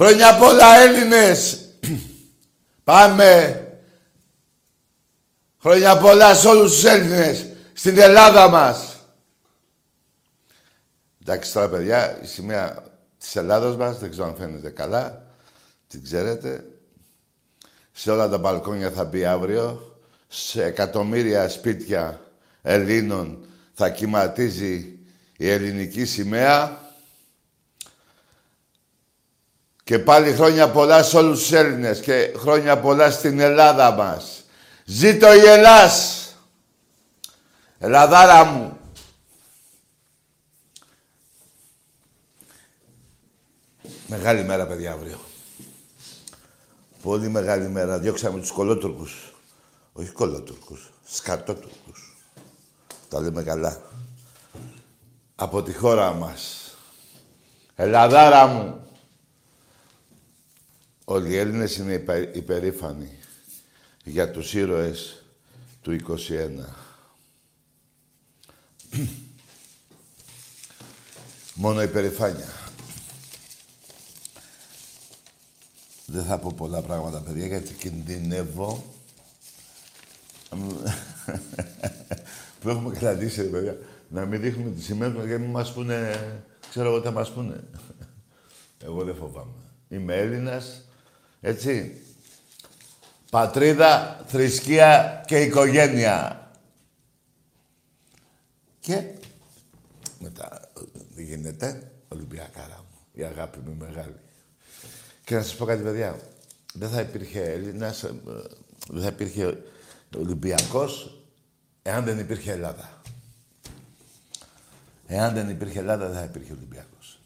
Χρόνια πολλά Έλληνες. Πάμε. Χρόνια πολλά σε όλους τους Έλληνες. Στην Ελλάδα μας. Εντάξει τώρα παιδιά, η σημαία της Ελλάδος μας, δεν ξέρω αν φαίνεται καλά. Την ξέρετε. Σε όλα τα μπαλκόνια θα μπει αύριο. Σε εκατομμύρια σπίτια Ελλήνων θα κυματίζει η ελληνική σημαία. Και πάλι χρόνια πολλά σε όλους τους Έλληνες και χρόνια πολλά στην Ελλάδα μας. Ζήτω η Ελλάς! Ελλαδάρα μου! Μεγάλη μέρα, παιδιά, αύριο. Πολύ μεγάλη μέρα. Διώξαμε τους κολότουρκους. Όχι κολότουρκους, σκατότουρκους. Τα λέμε καλά. Από τη χώρα μας. Ελλαδάρα μου! Όλοι οι Έλληνες είναι υπερήφανοι για τους ήρωες του 21. Μόνο υπερηφάνεια. Δεν θα πω πολλά πράγματα, παιδιά, γιατί κινδυνεύω. που έχουμε κρατήσει, παιδιά, να μην δείχνουμε τις σημαίες μας, γιατί μην μας πούνε... Ξέρω εγώ τι θα μας πούνε. εγώ δεν φοβάμαι. Είμαι Έλληνας, έτσι. Πατρίδα, θρησκεία και οικογένεια. Και μετά, τι γίνεται, Ολυμπιακάρα μου, η αγάπη μου μεγάλη. Και να σας πω κάτι, παιδιά, δεν θα υπήρχε Έλληνας, ε, δεν θα υπήρχε Ολυμπιακός, εάν δεν υπήρχε Ελλάδα. Εάν δεν υπήρχε Ελλάδα, δεν θα υπήρχε Ολυμπιακός.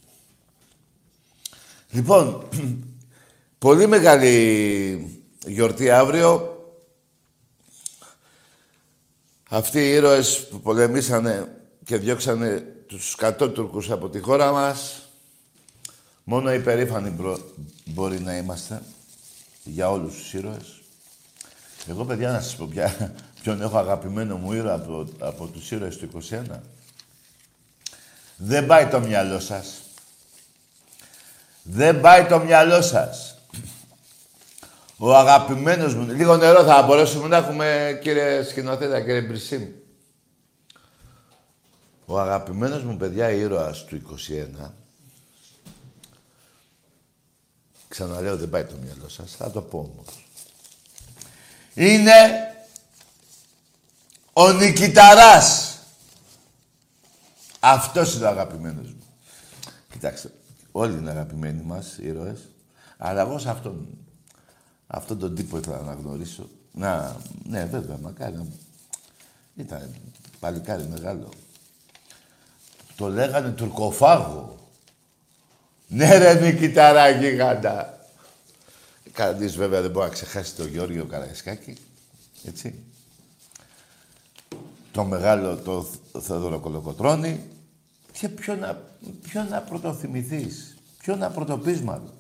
Λοιπόν, Πολύ μεγάλη γιορτή αύριο. Αυτοί οι ήρωες που πολεμήσανε και διώξανε τους σκατότουρκους από τη χώρα μας, μόνο υπερήφανοι μπορεί να είμαστε για όλους τους ήρωες. Εγώ, παιδιά, να σας πω πια, ποιον έχω αγαπημένο μου ήρωα από, από τους ήρωες του 21. Δεν πάει το μυαλό σας. Δεν πάει το μυαλό σας. Ο αγαπημένος μου... Λίγο νερό θα μπορέσουμε να έχουμε, κύριε σκηνοθέτα, κύριε Μπρισίμ. Ο αγαπημένος μου, παιδιά, ήρωας του 21, ξαναλέω δεν πάει το μυαλό σας, θα το πω όμως. Είναι ο Νικηταράς. Αυτός είναι ο αγαπημένος μου. Κοιτάξτε, όλοι είναι αγαπημένοι μας ήρωες, αλλά εγώ σε αυτόν Αυτόν τον τύπο ήθελα να γνωρίσω. Να, ναι, βέβαια, μακάρι. Ήταν παλικάρι μεγάλο. Το λέγανε τουρκοφάγο. Ναι ρε Νικηταρά γίγαντα. Κανείς βέβαια δεν μπορεί να ξεχάσει τον Γιώργιο Καραϊσκάκη. Έτσι. Το μεγάλο, το Θεόδωρο Κολοκοτρώνη. Και ποιο να, ποιο να πρωτοθυμηθείς. Ποιο να πρωτοπείς μάλλον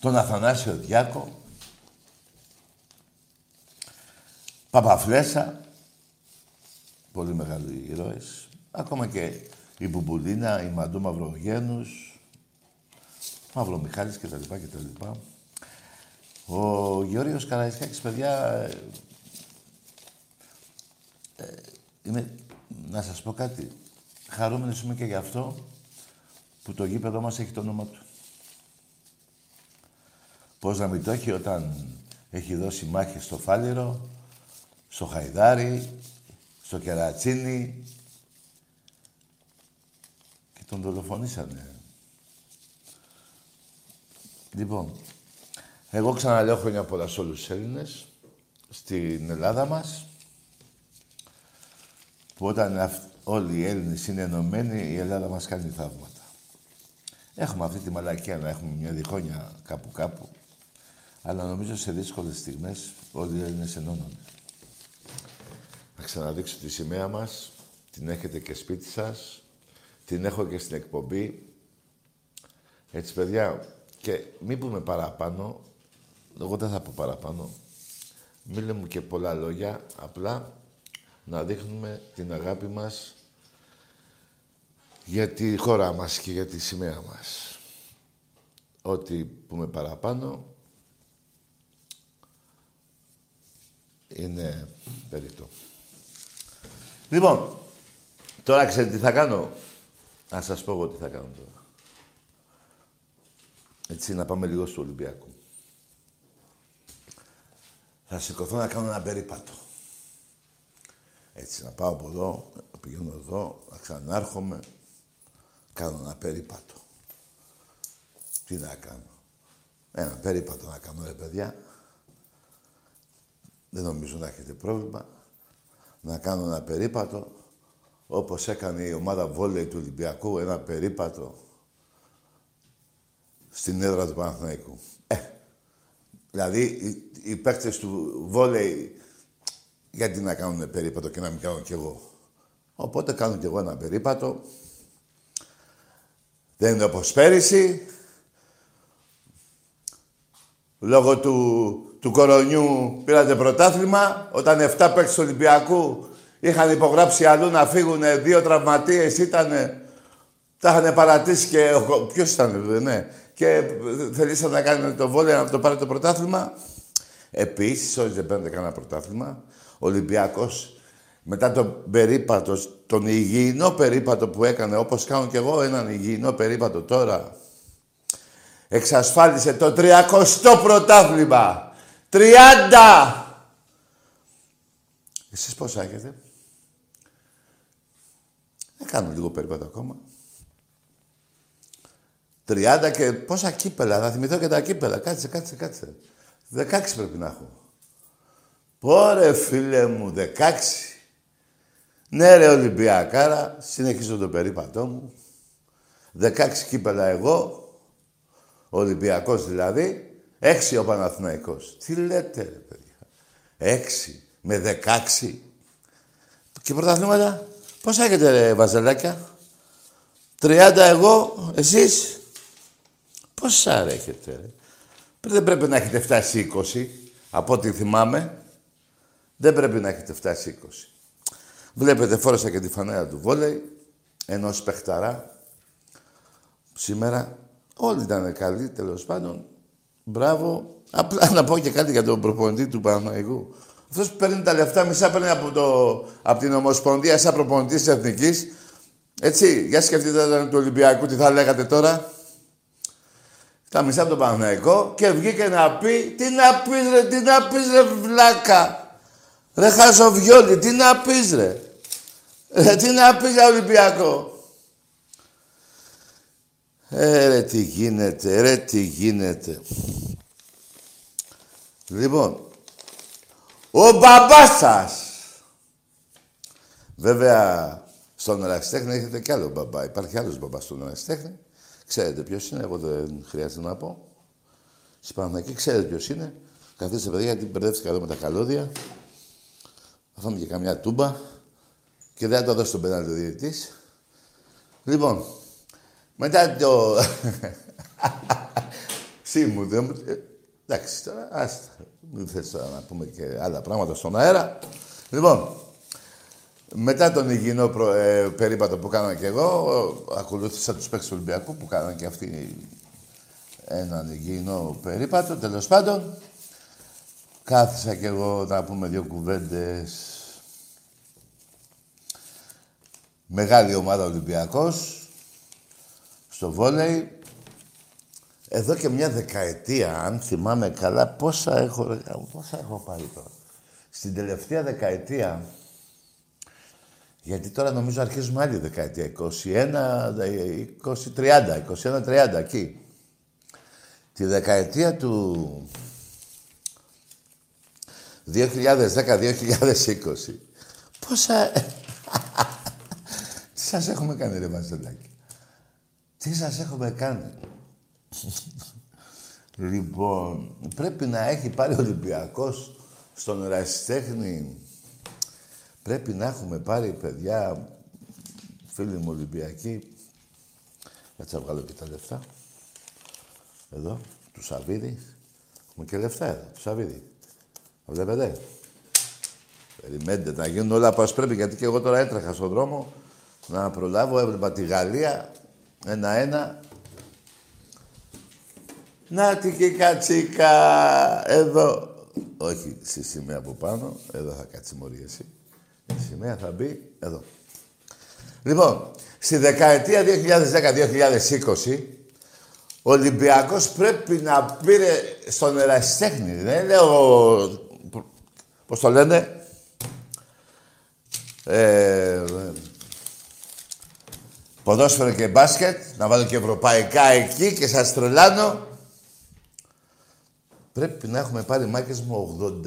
τον Αθανάσιο Διάκο, Παπαφλέσα, πολύ μεγάλοι ήρωες, ακόμα και η Μπουμπουλίνα, η Μαντού Μαυρογένους, Μαύρο Μιχάλης κτλ. κτλ. Ο Γεώργιος Καραϊσκάκης, παιδιά, ε, είναι, να σας πω κάτι, χαρούμενος είμαι και γι' αυτό που το γήπεδο μας έχει το όνομα του. Πώς να μην το έχει όταν έχει δώσει μάχη στο Φάληρο, στο Χαϊδάρι, στο Κερατσίνι και τον δολοφονήσανε. Λοιπόν, εγώ ξαναλέω χρόνια πολλά σε όλους τους Έλληνες στην Ελλάδα μας που όταν όλοι οι Έλληνες είναι ενωμένοι η Ελλάδα μας κάνει θαύματα. Έχουμε αυτή τη μαλακία να έχουμε μια διχόνια κάπου κάπου αλλά νομίζω σε δύσκολες στιγμές όλοι οι Έλληνες ενώνονται. Να ξαναδείξω τη σημαία μας. Την έχετε και σπίτι σας. Την έχω και στην εκπομπή. Έτσι, παιδιά, και μην πούμε παραπάνω. Εγώ δεν θα πω παραπάνω. Μην λέμε και πολλά λόγια. Απλά να δείχνουμε την αγάπη μας για τη χώρα μας και για τη σημαία μας. ό,τι πούμε παραπάνω είναι περίπτω. Λοιπόν, τώρα ξέρετε τι θα κάνω. Να σας πω εγώ τι θα κάνω τώρα. Έτσι, να πάμε λίγο στο Ολυμπιακό. Θα σηκωθώ να κάνω ένα περίπατο. Έτσι, να πάω από εδώ, να πηγαίνω εδώ, να ξανάρχομαι, κάνω ένα περίπατο. Τι να κάνω. Ένα περίπατο να κάνω, ρε παιδιά. Δεν νομίζω να έχετε πρόβλημα. Να κάνω ένα περίπατο, όπως έκανε η ομάδα βόλεϊ του Ολυμπιακού, ένα περίπατο στην έδρα του Παναθηναϊκού. Ε, δηλαδή, οι, οι παίκτες του βόλεϊ, γιατί να κάνουν περίπατο και να μην κάνω κι εγώ. Οπότε κάνω κι εγώ ένα περίπατο. Δεν είναι όπως πέρυσι. Λόγω του, του κορονιού πήρατε πρωτάθλημα. Όταν 7 παίκτες του Ολυμπιακού είχαν υπογράψει αλλού να φύγουν, δύο τραυματίες ήταν. Τα είχαν παρατήσει και. Ποιος ήταν, ναι. Και θελήσατε να κάνετε το βόλιο να το πάρετε το πρωτάθλημα. Επίσης, όλοι δεν παίρνετε κανένα πρωτάθλημα. Ο Ολυμπιακός μετά τον περίπατο, τον υγιεινό περίπατο που έκανε, όπως κάνω κι εγώ έναν υγιεινό περίπατο τώρα, εξασφάλισε το 30ο πρωτάθλημα. 30! Εσείς πόσα έχετε; Δεν κάνω λίγο περίπατο ακόμα. 30 και πόσα κύπελα. Θα θυμηθώ και τα κύπελα. Κάτσε, κάτσε, κάτσε. 16 πρέπει να έχω. Πόρε φίλε μου, 16. Ναι ρε Ολυμπιακάρα, συνεχίζω το περίπατό μου. 16 κύπελα εγώ, Ολυμπιακός δηλαδή, 6 ο Παναθηναϊκός. Τι λέτε ρε παιδιά. 6 με 16. Και πρωταθλήματα, πόσα έχετε ρε βαζελάκια; 30 εγώ, εσείς; Πόσα ρε έχετε ρε. Δεν πρέπει να έχετε φτάσει 20, από ό,τι θυμάμαι. Δεν πρέπει να έχετε φτάσει 20. Βλέπετε, φόρεσα και τη φανέλα του βόλεϊ, ενός παιχταρά. Σήμερα όλοι ήταν καλοί, τέλος πάντων. Μπράβο. Απλά να πω και κάτι για τον προπονητή του Παναγικού. Αυτός που παίρνει τα λεφτά, μισά παίρνει από, το, από την Ομοσπονδία σαν προπονητής της Εθνικής. Έτσι, για σκεφτείτε του Ολυμπιακού, τι θα λέγατε τώρα. Τα μισά από τον Παναγικό και βγήκε να πει, τι να πεις, ρε, τι να πεις, ρε, βλάκα. Ρε Χαζοβιόλη, τι να πεις ρε. ρε τι να πεις για Ολυμπιακό. Ε, ρε τι γίνεται, ρε τι γίνεται. Λοιπόν, ο μπαμπάς σας. Βέβαια, στον Εραστέχνη έχετε κι άλλο μπαμπά. Υπάρχει άλλος μπαμπάς στον Εραστέχνη. Ξέρετε ποιος είναι, εγώ δεν χρειάζεται να πω. Στην ξέρετε ποιος είναι. Καθίστε παιδιά γιατί μπερδεύτηκα εδώ με τα καλώδια. Θα φάμε και καμιά τούμπα και δεν θα το δώσει τον πέναλτι ο διαιτητής. Λοιπόν, μετά το... Σίμου, δεν μου... Εντάξει, τώρα, άστα. Μην θες τώρα να πούμε και άλλα πράγματα στον αέρα. Λοιπόν, μετά τον υγιεινό προ, ε, περίπατο που κάνα και εγώ, ακολούθησα τους παίκτες του Ολυμπιακού που κάναν και αυτοί έναν υγιεινό περίπατο, τέλος πάντων. Κάθισα κι εγώ να πούμε δύο κουβέντες. Μεγάλη ομάδα Ολυμπιακός, στο βόλεϊ. Εδώ και μια δεκαετία, αν θυμάμαι καλά, πόσα έχω, πόσα έχω πάρει τώρα. Στην τελευταία δεκαετία, γιατί τώρα νομίζω αρχίζουμε άλλη δεκαετία, 21, 20, 30, 21, 30, εκεί. Τη δεκαετία του 2010-2020. Πόσα... Τι σας έχουμε κάνει ρε Βασιλάκη. Τι σας έχουμε κάνει; λοιπόν, πρέπει να έχει πάρει ο Ολυμπιακός στον ερασιτέχνη. Πρέπει να έχουμε πάρει παιδιά, φίλοι μου Ολυμπιακοί. Έτσι θα βγάλω και τα λεφτά. Εδώ, του Σαββίδη. Έχουμε και λεφτά εδώ, του Σαββίδη. Βλέπετε. Περιμένετε να γίνουν όλα όπως πρέπει, γιατί και εγώ τώρα έτρεχα στον δρόμο να προλάβω, έβλεπα τη Γαλλία, ένα-ένα. Να τη και κατσίκα. Εδώ. Όχι, στη σημαία από πάνω. Εδώ θα κάτσει μωρή εσύ. Η σημαία θα μπει εδώ. Λοιπόν, στη δεκαετία 2010-2020 ο Ολυμπιακός πρέπει να πήρε στον ερασιτέχνη. Δεν λέω... Πώς το λένε. Ε, ποδόσφαιρο και μπάσκετ, να βάλω και ευρωπαϊκά εκεί και σας τρελάνω. Πρέπει να έχουμε πάρει μάκες μου 80.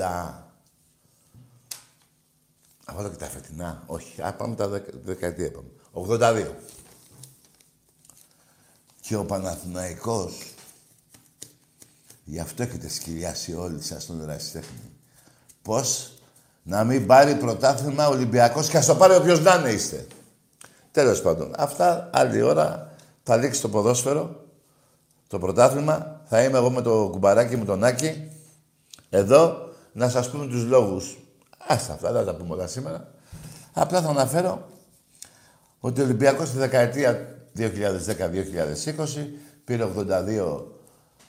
Να βάλω και τα φετινά. Όχι, α, πάμε τα δεκαετία. Πάμε. 82. Και ο Παναθηναϊκός, γι' αυτό έχετε σκυλιάσει όλοι σας στον ερασιτέχνη. Πώς να μην πάρει πρωτάθλημα Ολυμπιακός και ας το πάρει όποιος να είναι είστε. Τέλος πάντων. Αυτά άλλη ώρα θα λήξει το ποδόσφαιρο, το πρωτάθλημα. Θα είμαι εγώ με το κουμπαράκι με τον Άκη, εδώ, να σας πούμε τους λόγους. Άστα αυτά, δεν θα τα πούμε όλα σήμερα. Απλά θα αναφέρω ότι ο Ολυμπιακός στη δεκαετία 2010-2020 πήρε 82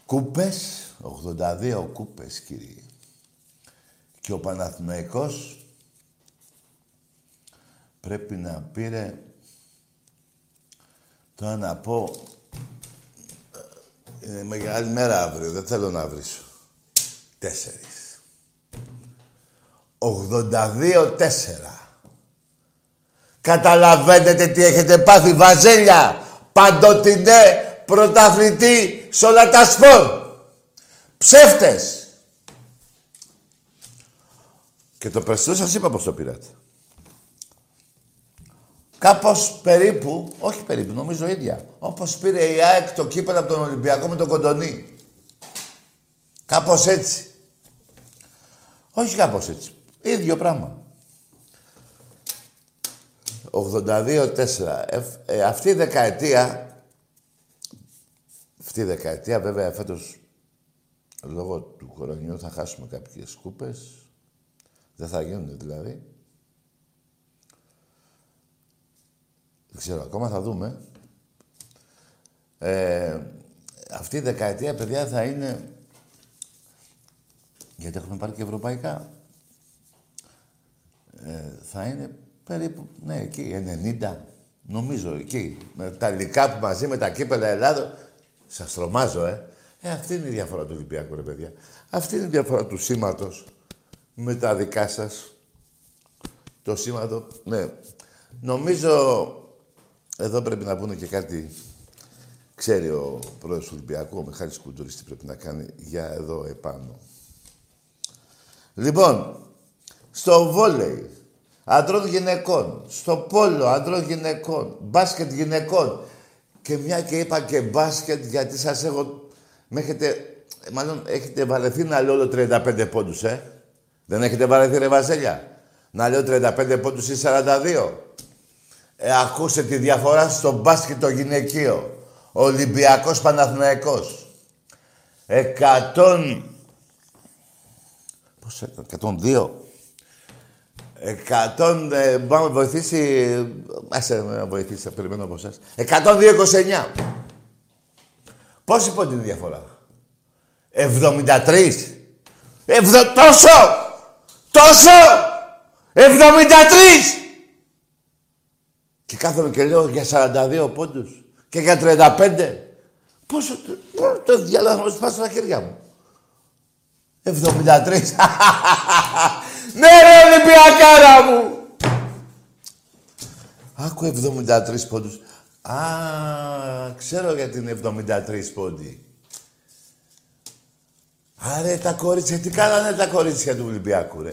κούπες. 82 κούπες, κύριε. Και ο Παναθηναϊκός πρέπει να πήρε Τώρα να πω... Είναι μεγάλη μέρα αύριο, δεν θέλω να βρίσω. Τέσσερις. 82-4. Καταλαβαίνετε τι έχετε πάθει, Βαζέλια. Παντοτινέ πρωταθλητή σε όλα τα σπορ. Ψεύτες. Και το περσινό σας είπα πώς το πήρατε. Κάπως περίπου, όχι περίπου, νομίζω ίδια. Όπως πήρε η ΑΕΚ το κύπελο από τον Ολυμπιακό με τον Κοντονή. Κάπως έτσι. Όχι κάπως έτσι. Ίδιο πράγμα. 82-4. Ε, αυτή η δεκαετία, αυτή η δεκαετία βέβαια φέτος λόγω του κορονοϊού θα χάσουμε κάποιες κούπες. Δεν θα γίνουν δηλαδή. Δεν ξέρω, ακόμα θα δούμε. Ε, αυτή η δεκαετία, παιδιά, θα είναι... Γιατί έχουμε πάρει και ευρωπαϊκά. Ε, θα είναι περίπου, ναι, εκεί, 90. Νομίζω, εκεί. Με τα υλικά που μαζί με τα κύπελα Ελλάδο. Σας τρομάζω, ε. Ε, αυτή είναι η διαφορά του Ολυμπιακού, ρε παιδιά. Αυτή είναι η διαφορά του σήματος με τα δικά σας. Το σήματο, ναι. Νομίζω εδώ πρέπει να πούνε και κάτι. Ξέρει ο πρόεδρος του Ολυμπιακού, ο Μιχάλης Κουντουρής, τι πρέπει να κάνει για εδώ επάνω. Λοιπόν, στο βόλεϊ, αντρών γυναικών, στο πόλο αντρών γυναικών, μπάσκετ γυναικών. Και μια και είπα και μπάσκετ, γιατί σας έχω... Με έχετε, μάλλον έχετε βαρεθεί να λέω 35 πόντους, ε. Δεν έχετε βαρεθεί ρε Βασέλια. Να λέω 35 πόντους ή 42. Ε, ακούστε τη διαφορά στο μπάσκετ το γυναικείο. Ολυμπιακός Παναθηναϊκός. Εκατόν... Πώς έκανε, εκατόν δύο. Εκατόν... Ε, μπορεί να βοηθήσει... Άσε να βοηθήσει, θα περιμένω από εσάς. Εκατόν δύο εικοσεννιά. Πόση πόντι είναι η διαφορά; 73. Ευδο... Τόσο! Τόσο! 73! Και κάθομαι και λέω για 42 πόντους και για 35. Πόσο το, το διάλογο θα μου σπάσει τα χέρια μου. 73. ναι ρε Ολυμπιακάρα μου. Άκου 73 πόντους. Α, ξέρω γιατί είναι 73 πόντι. Άρε τα κορίτσια, τι κάνανε τα κορίτσια του Ολυμπιακού ρε.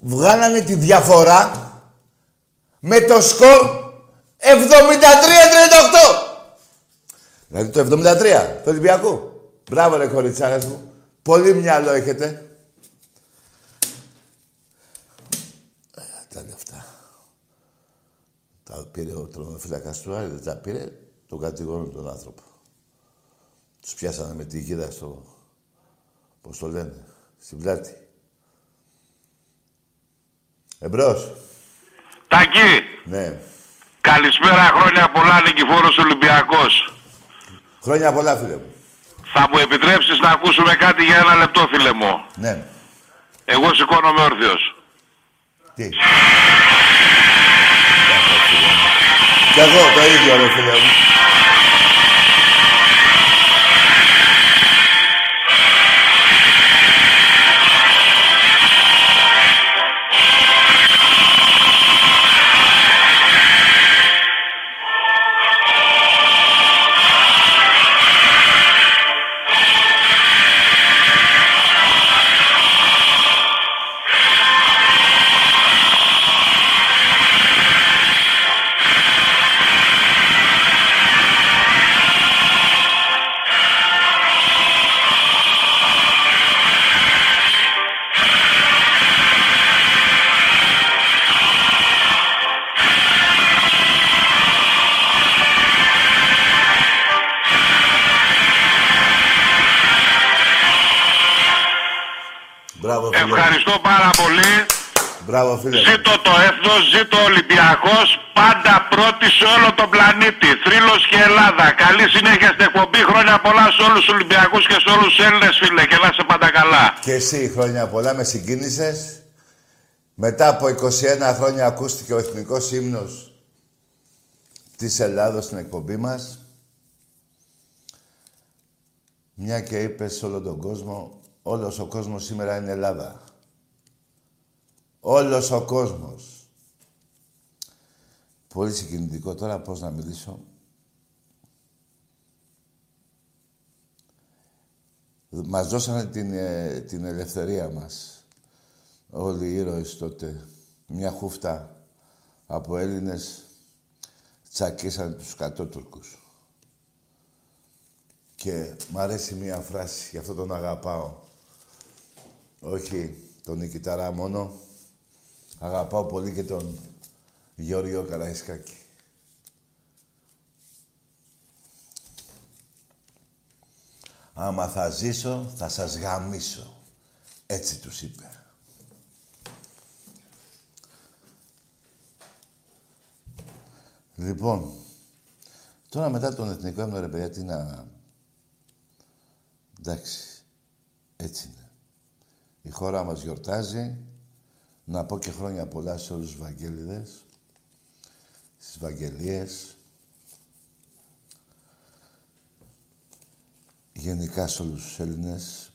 Βγάλανε τη διαφορά με το σκορ 73-38. Δηλαδή το 73 του Ολυμπιακού. Μπράβο ρε κοριτσάρες μου. Πολύ μυαλό έχετε. Τα λεφτά. Τα πήρε ο τρονοφύλακας του Άρη, δεν τα πήρε. Τον κατηγορούν τον άνθρωπο. Τους πιάσανε με τη γύρα στο... Πώς το λένε, στην πλάτη. Εμπρός. Τακί. Ναι. Καλησπέρα, χρόνια πολλά, Νικηφόρος Ολυμπιακός. Χρόνια πολλά, φίλε μου. Θα μου επιτρέψεις να ακούσουμε κάτι για ένα λεπτό, φίλε μου; Ναι. Εγώ σηκώνομαι όρθιος. Τι; Κι εγώ το ίδιο, ρε φίλε μου. Μπράβο, φίλε. μου. Ζήτω το έθνος, ζήτω ο Ολυμπιακός, πάντα πρώτη σε όλο τον πλανήτη. Θρύλος και Ελλάδα. Καλή συνέχεια στην εκπομπή. Χρόνια πολλά σε όλους τους Ολυμπιακούς και σε όλους τους Έλληνες, φίλε. Και να είσαι πάντα καλά. Και εσύ χρόνια πολλά με συγκίνησες. Μετά από 21 χρόνια ακούστηκε ο εθνικός ύμνος της Ελλάδος στην εκπομπή μας. Μια και είπες σε όλο τον κόσμο, όλος ο κόσμος σήμερα είναι Ελλάδα. Όλος ο κόσμος. Πολύ συγκινητικό τώρα πώς να μιλήσω. Μας δώσανε την, ε, την ελευθερία μας. Όλοι οι ήρωες τότε. Μια χούφτα από Έλληνες τσακίσαν τους κατώτουρκους. Και μ' αρέσει μία φράση, γι' αυτό τον αγαπάω. Όχι τον Νικηταρά μόνο. Αγαπάω πολύ και τον Γεώργιο Καραϊσκάκη. Άμα θα ζήσω, θα σας γαμίσω. Έτσι τους είπε. Λοιπόν, τώρα μετά τον εθνικό έμνο, ρε παιδιά, τι να... Εντάξει, έτσι είναι. Η χώρα μας γιορτάζει. Να πω και χρόνια πολλά σε όλους τους Βαγγέλιδες, στις Βαγγελίες, γενικά σε όλους τους Έλληνες.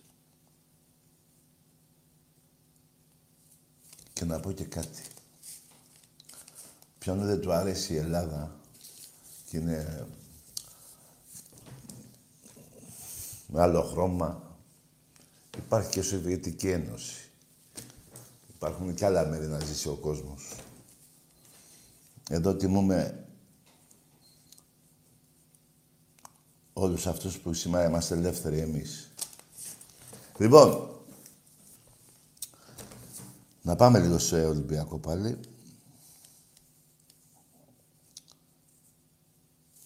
Και να πω και κάτι. Ποιον δεν του άρεσε η Ελλάδα και είναι με άλλο χρώμα, υπάρχει και η Σοβιετική Ένωση. Υπάρχουν και άλλα μέρη να ζήσει ο κόσμος. Εδώ τιμούμε όλους αυτούς που σήμερα είμαστε ελεύθεροι εμείς. Λοιπόν, να πάμε λίγο σε Ολυμπιακό πάλι.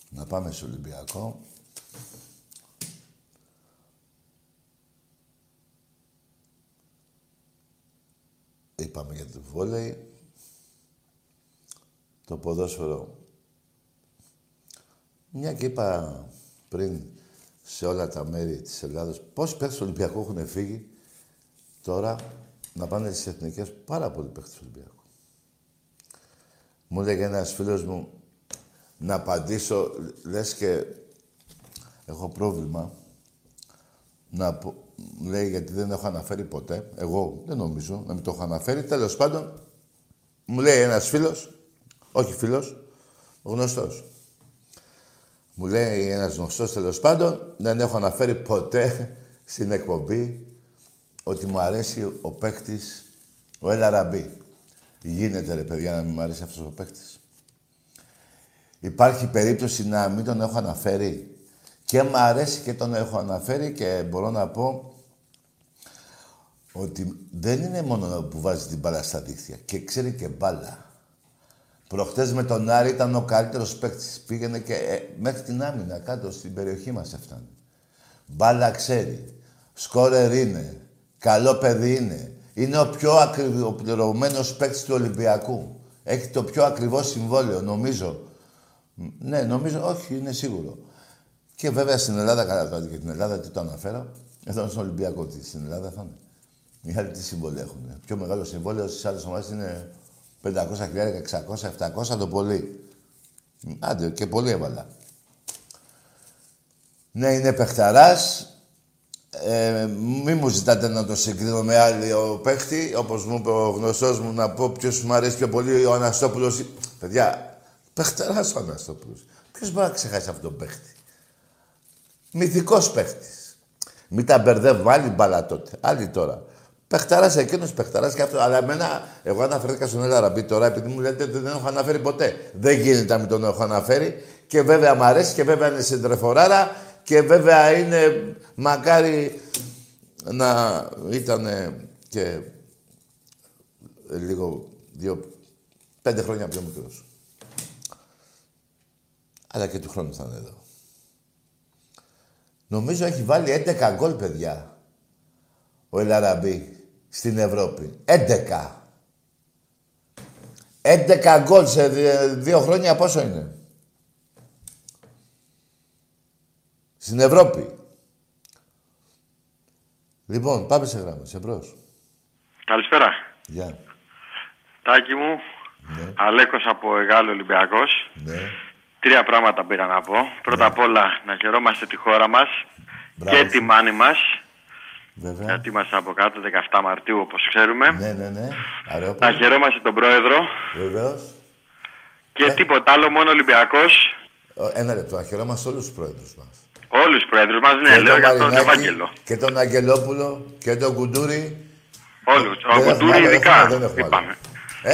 Να πάμε σε Ολυμπιακό. Είπαμε για το βόλεϊ. Το ποδόσφαιρο. Μια και είπα πριν σε όλα τα μέρη της Ελλάδος πώς παίκτες του Ολυμπιακού έχουν φύγει τώρα να πάνε στις εθνικές πάρα πολλοί παίκτες του Ολυμπιακού. Μου έλεγε ένας φίλος μου να απαντήσω, λες και έχω πρόβλημα να πω, μου λέει γιατί δεν έχω αναφέρει ποτέ. Εγώ δεν νομίζω να μην το έχω αναφέρει. Τέλος πάντων, μου λέει ένας φίλος, όχι φίλος, γνωστός. Μου λέει ένας γνωστός τέλος πάντων, δεν έχω αναφέρει ποτέ στην εκπομπή ότι μου αρέσει ο παίκτης ο Ελαραμπή. Γίνεται ρε παιδιά να μην μου αρέσει αυτός ο παίκτης. Υπάρχει περίπτωση να μην τον έχω αναφέρει. Και μου αρέσει και τον έχω αναφέρει και μπορώ να πω ότι δεν είναι μόνο που βάζει την μπάλα στα δίχτυα και ξέρει και μπάλα. Προχτές με τον Άρη ήταν ο καλύτερος παίκτης. Πήγαινε και ε, μέχρι την άμυνα κάτω στην περιοχή μας έφτανε. Μπάλα ξέρει. Σκόρερ είναι. Καλό παιδί είναι. Είναι ο πιο ακριβοπληρωμένος παίκτης του Ολυμπιακού. Έχει το πιο ακριβό συμβόλαιο, νομίζω. Ναι, νομίζω, όχι, είναι σίγουρο. Και βέβαια στην Ελλάδα, καλά τώρα και την Ελλάδα, τι το αναφέρω, εδώ στον Ολυμπιακό τι, στην Ελλάδα θα είναι. Οι άλλοι τι συμβόλαιο έχουν. Πιο μεγάλο συμβόλαιο στις άλλες ομάδες είναι 500 600, 700 το πολύ. Άντε, και πολύ έβαλα. Ναι, είναι παιχταράς. Ε, μη μου ζητάτε να το συγκρίνω με άλλο παίχτη, όπως μου είπε ο γνωστός μου, να πω ποιος μου αρέσει πιο πολύ, ο Αναστόπουλος. Παιδιά, παιχταράς ο Αναστόπουλος. Ποιος μπορεί να ξεχάσει αυτόν τον παίχτη; Μυθικός παίχτης. Μην τα μπερδεύουμε, άλλη μπαλά τότε, άλλη τώρα. Πεχταράς εκείνος, παιχταρά και αυτός. Αλλά εμένα, εγώ αναφέρθηκα στον Ελαραμπή τώρα, επειδή μου λέτε ότι δεν έχω αναφέρει ποτέ. Δεν γίνεται να μην τον έχω αναφέρει. Και βέβαια μου αρέσει και βέβαια είναι συντρεφοράρα και βέβαια είναι μακάρι να ήταν και λίγο, δύο, πέντε χρόνια πιο μικρός. Αλλά και του χρόνου θα είναι εδώ. Νομίζω έχει βάλει 11 γκολ, παιδιά, ο Ελαραμπή στην Ευρώπη. 11. 11 γκολ σε δύο χρόνια πόσο είναι; Στην Ευρώπη. Λοιπόν, πάμε σε γράμμα, σε μπρος. Καλησπέρα. Γεια. Τάκη μου, Ναι, Αλέκος από Εγάλο Ολυμπιακός. ναι. Τρία πράγματα πήγα να πω. Πρώτα απ' όλα να χαιρόμαστε τη χώρα μας Μπράβο και σου. τη μάνη μας. Βέβαια. Γιατί είμαστε από κάτω 17 Μαρτίου όπως ξέρουμε. Ναι, ναι, ναι. Να Αρεόπουλο. χαιρόμαστε τον Πρόεδρο Βεβαίως. και Ε. τίποτα άλλο, μόνο Ολυμπιακός. Ο- Ένα λεπτό. Να χαιρόμαστε όλους τους πρόεδρους μας. Όλους τους Πρόεδρους μας, ναι, λέω για τον Μαρινάκη, Ευάγγελο. Και τον Αγγελόπουλο και τον Κουντούρη. Όλους. Δεν Ο έχουμε Κουντούρη άλλο, ειδικά. έχουμε, δεν έχουμε Είπαμε. άλλο.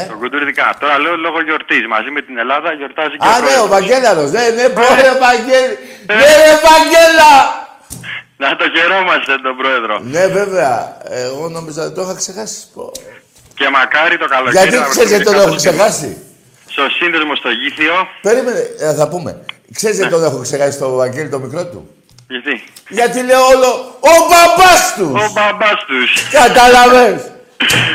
Ε; Ο Κουντούρη ειδικά. Τώρα λέω λόγω γιορτής. Μαζί με την Ελλάδα γιορτάζει και Α, ο ναι, ο Πρόεδρος. Βαγγέλαρος. Ναι, ναι, Ε. πρόεδρε Βαγγέλη. Ναι, ρε Βαγγέλα! Να το χαιρόμαστε τον Πρόεδρο. Ναι, βέβαια. Εγώ νόμιζα ότι το είχα ξεχάσει. Πω. Και μακάρι το καλοκαίρι Γιατί να ξέρεις γιατί βρεθούμε τον έχω κάπου στην- ξεχάσει; Στο σύνδεσμο στο Γήθιο. Περίμενε, ε, θα πούμε. Ξέρεις γιατί τον έχω ξεχάσει το Βαγγέλη το μικρό του; Γιατί; Γιατί λέω όλο ο μπαμπάς Ο τους. μπαμπάς τους. Κατάλαβες.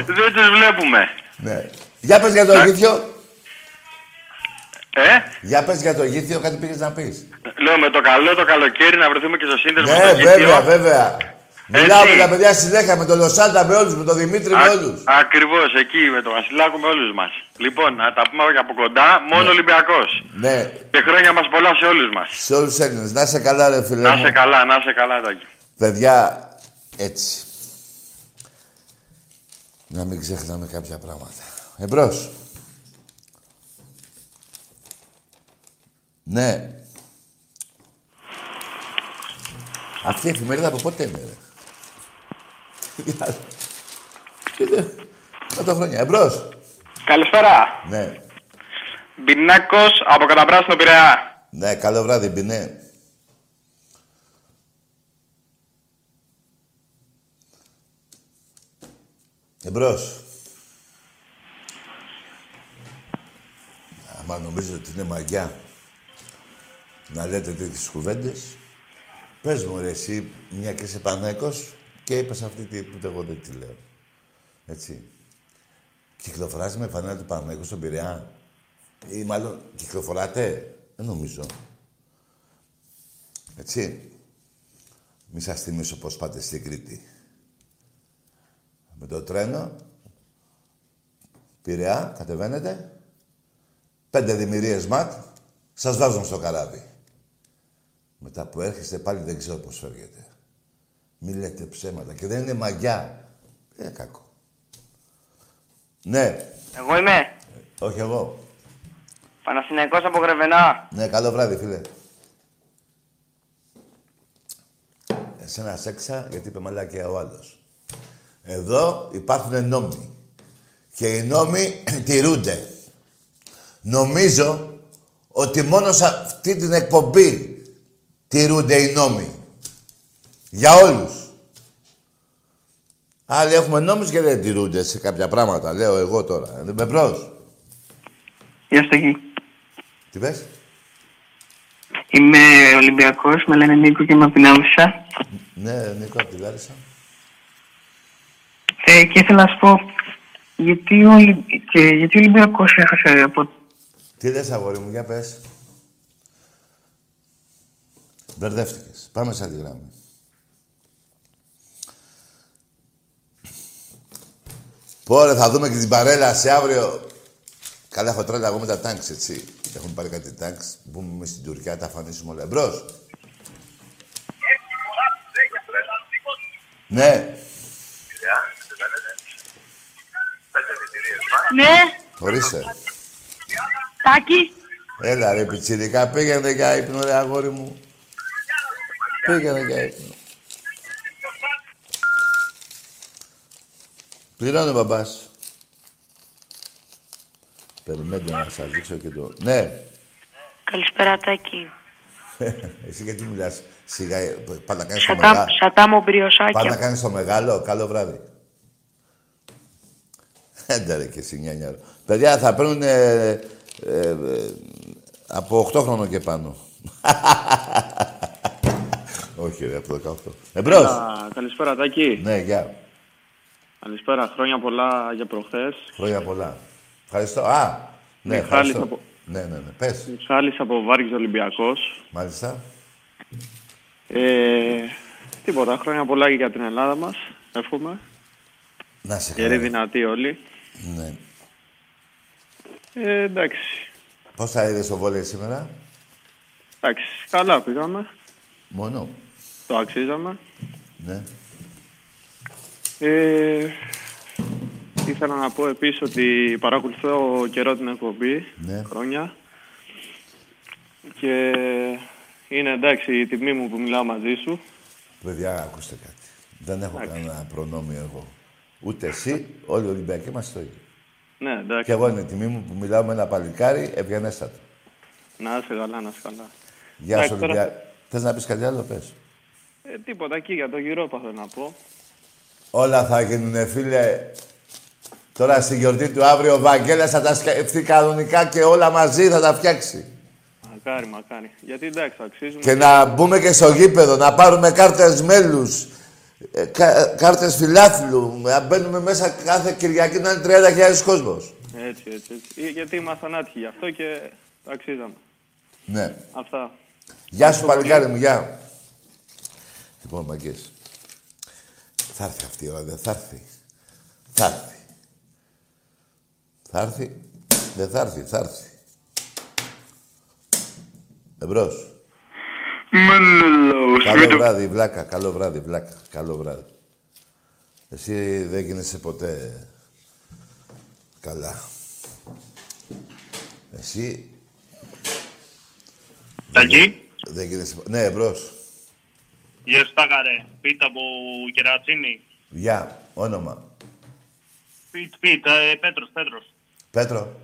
Δεν τους βλέπουμε. Ναι. Για πες για το Ναι. γήθιο. Ε, Για πες για το γήθιο, κάτι πήγες να πεις. λέω με το καλό το καλοκαίρι να βρεθούμε και στο σύνδεσμο Ναι, στο βέβαια, Γήθιο. βέβαια. Μιλάω με τα παιδιά συνέχεια, με τον Λοσάντα, με όλους, με τον Δημήτρη, με όλους. Ακριβώς, εκεί με τον Βασιλάκο με όλους μας. Λοιπόν, να τα πούμε και από κοντά, μόνο Ολυμπιακός. Ναι, Και χρόνια μας πολλά σε όλους μας. σε όλους τους Έλληνες. Να είσαι καλά, ρε φίλε Να μου. σε καλά, να σε καλά, Τάκη. Παιδιά, έτσι. Να μην ξεχνάμε κάποια πράγματα. Εμπρός. Ναι. Αυτή η εφημερίδα από πότε είναι, ρε; Κάτω χρόνια. Εμπρός. Καλησπέρα. Ναι. Μπινάκος από Καταπράσινο Πειραιά. Ναι, καλό βράδυ, Μπινέ. Εμπρός. Άμα νομίζω ότι είναι μαγιά να λέτε τέτοιες κουβέντες, πες μου ρε εσύ, μια και είσαι Πανέκος και είπες αυτή τη που εγώ δεν τη λέω. Έτσι. Κυκλοφοράς με φανέλα του Πανέκου στον Πειραιά; Ή μάλλον κυκλοφοράτε; Δεν νομίζω. Έτσι. Μη σας θυμίσω πώς πάτε στην Κρήτη. Με το τρένο, Πειραιά, κατεβαίνετε. Πέντε δημιουργίες ματ, σας βάζουν στο καράβι. Μετά που έρχεστε πάλι δεν ξέρω πώς φεύγετε. Μη λέτε ψέματα. Και δεν είναι μαγιά. Δεν είναι κακό. Ναι, Εγώ είμαι όχι εγώ. Παναθηναϊκός από Γρεβενά. Ναι, καλό βράδυ, φίλε. Εσένα σέξα, γιατί είπε μαλάκια ο άλλος. Εδώ υπάρχουν νόμοι. Και οι νόμοι τηρούνται. Νομίζω ότι μόνος σε αυτή την εκπομπή τηρούνται οι νόμοι. Για όλους. Άλλοι έχουμε νόμους και δεν τηρούνται σε κάποια πράγματα. Λέω εγώ τώρα. Δεν με μπρος. Γεια σου εκεί. Τι πες; Είμαι Ολυμπιακός, με λένε Νίκο και είμαι από την Άμυσα. Ναι, Νίκο, από τη Λάρισα. Ε, και ήθελα να σου πω, γιατί ο, Ολυ- και γιατί ο Ολυμπιακός έχασε από... Τι λες, αγόρι μου, για πες. Μπερδεύτηκες. Πάμε σε άλλη γράμμη. Πόρε, θα δούμε και την παρέλαση αύριο. Καλά, έχω τρέλα εγώ με τα τάγκς, έτσι. Έχουν πάρει κάτι τάγκς. Μπούμε στην Τουρκία, τα αφανίσουμε όλα. Εμπρός. Ναι, Ναι, ορίστε. Τάκη. Έλα ρε πιτσιρικά, πήγαινε για ύπνο ρε αγόρι μου. Πήγαινε για ύπνο. Πληρώνει ο μπαμπάς. Περιμένετε να σας δείξω και το... Ναι, Καλησπέρα, Τάκη. εσύ γιατί μιλάς σιγά, πάντα να κάνεις το Σατά, μεγάλο. σατά μου Πάντα να μπριοσάκια. κάνεις το μεγάλο. Καλό βράδυ. Έντε ρε και εσύ νιάνια. Παιδιά θα παίρνουν ε, ε, ε, από 8 χρόνο και πάνω. Όχι ρε, από 18. Εμπρός. Α, καλησπέρα, Τάκη. Ναι, γεια. Καλησπέρα, χρόνια πολλά για προχθές. Χρόνια πολλά. Ευχαριστώ. Α, ναι, Μιχάλης ευχαριστώ. από- Ναι, ναι, ναι. Πες. Μιχάλης από Βάρκης Ολυμπιακός. Μάλιστα. Ε, τίποτα, χρόνια πολλά και για την Ελλάδα μας, εύχομαι. Να σε Γεροί καλά. δυνατοί όλοι. Ναι. Ε, εντάξει, Πώς θα είδες το βόλεϊ σήμερα; εντάξει, καλά πήγαμε, Μόνο. Το αξίζαμε. Ναι. Ε, ήθελα να πω επίσης ότι παρακολουθώ καιρό την εκπομπή, Ναι. χρόνια. Και είναι εντάξει η τιμή μου που μιλάω μαζί σου. Παιδιά, ακούστε κάτι. Δεν έχω κανένα προνόμιο εγώ. Ούτε εσύ, όλοι οι Ολυμπιακοί μας το ίδιο. Ναι, εντάξει. Και εγώ είναι τιμή μου που μιλάω με ένα παλικάρι ευγενέστατο. Να είσαι καλά, να είσαι καλά. Γεια σου, Εντάξει, τώρα- Ολυμπιακή. Θες να πεις κάτι άλλο, πες. Ε, τίποτα εκεί για το γύρο θέλω να πω. Όλα θα γίνουνε, φίλε. Τώρα στη γιορτή του αύριο ο Βαγγέλας θα τα σκεφτεί κανονικά και όλα μαζί θα τα φτιάξει. Μακάρι, μακάρι. Γιατί εντάξει, αξίζουν. Και να μπούμε και στο γήπεδο, να πάρουμε κάρτες μέλους, ε, κα, κάρτες φιλάθλου, να μπαίνουμε μέσα κάθε Κυριακή να είναι 30.000 κόσμος. Έτσι, έτσι, έτσι. Ε, Γιατί ήμασταν άτυχοι γι' αυτό και το αξίζαμε. Ναι. Αυτά. Γεια σου, παλικάρι μου, γεια. Λοιπόν, μαγκές. Θα έρθει αυτή η ώρα, δεν θα έρθει. Θα έρθει. Θα έρθει. Δεν θα έρθει, θα έρθει. Εμπρός. Καλό βράδυ, βλάκα. Καλό βράδυ, βλάκα. Καλό βράδυ. Εσύ δεν γίνεσαι ποτέ καλά. Εσύ Τακί, δεν γίνεσαι... πο- Ναι, εμπρός. Γεια σου Τάκαρε, Πίτ από Κερατσίνη. Γεια. Όνομα. Πίτ, Πίτ, ε, Πέτρος, Πέτρος. Πέτρο.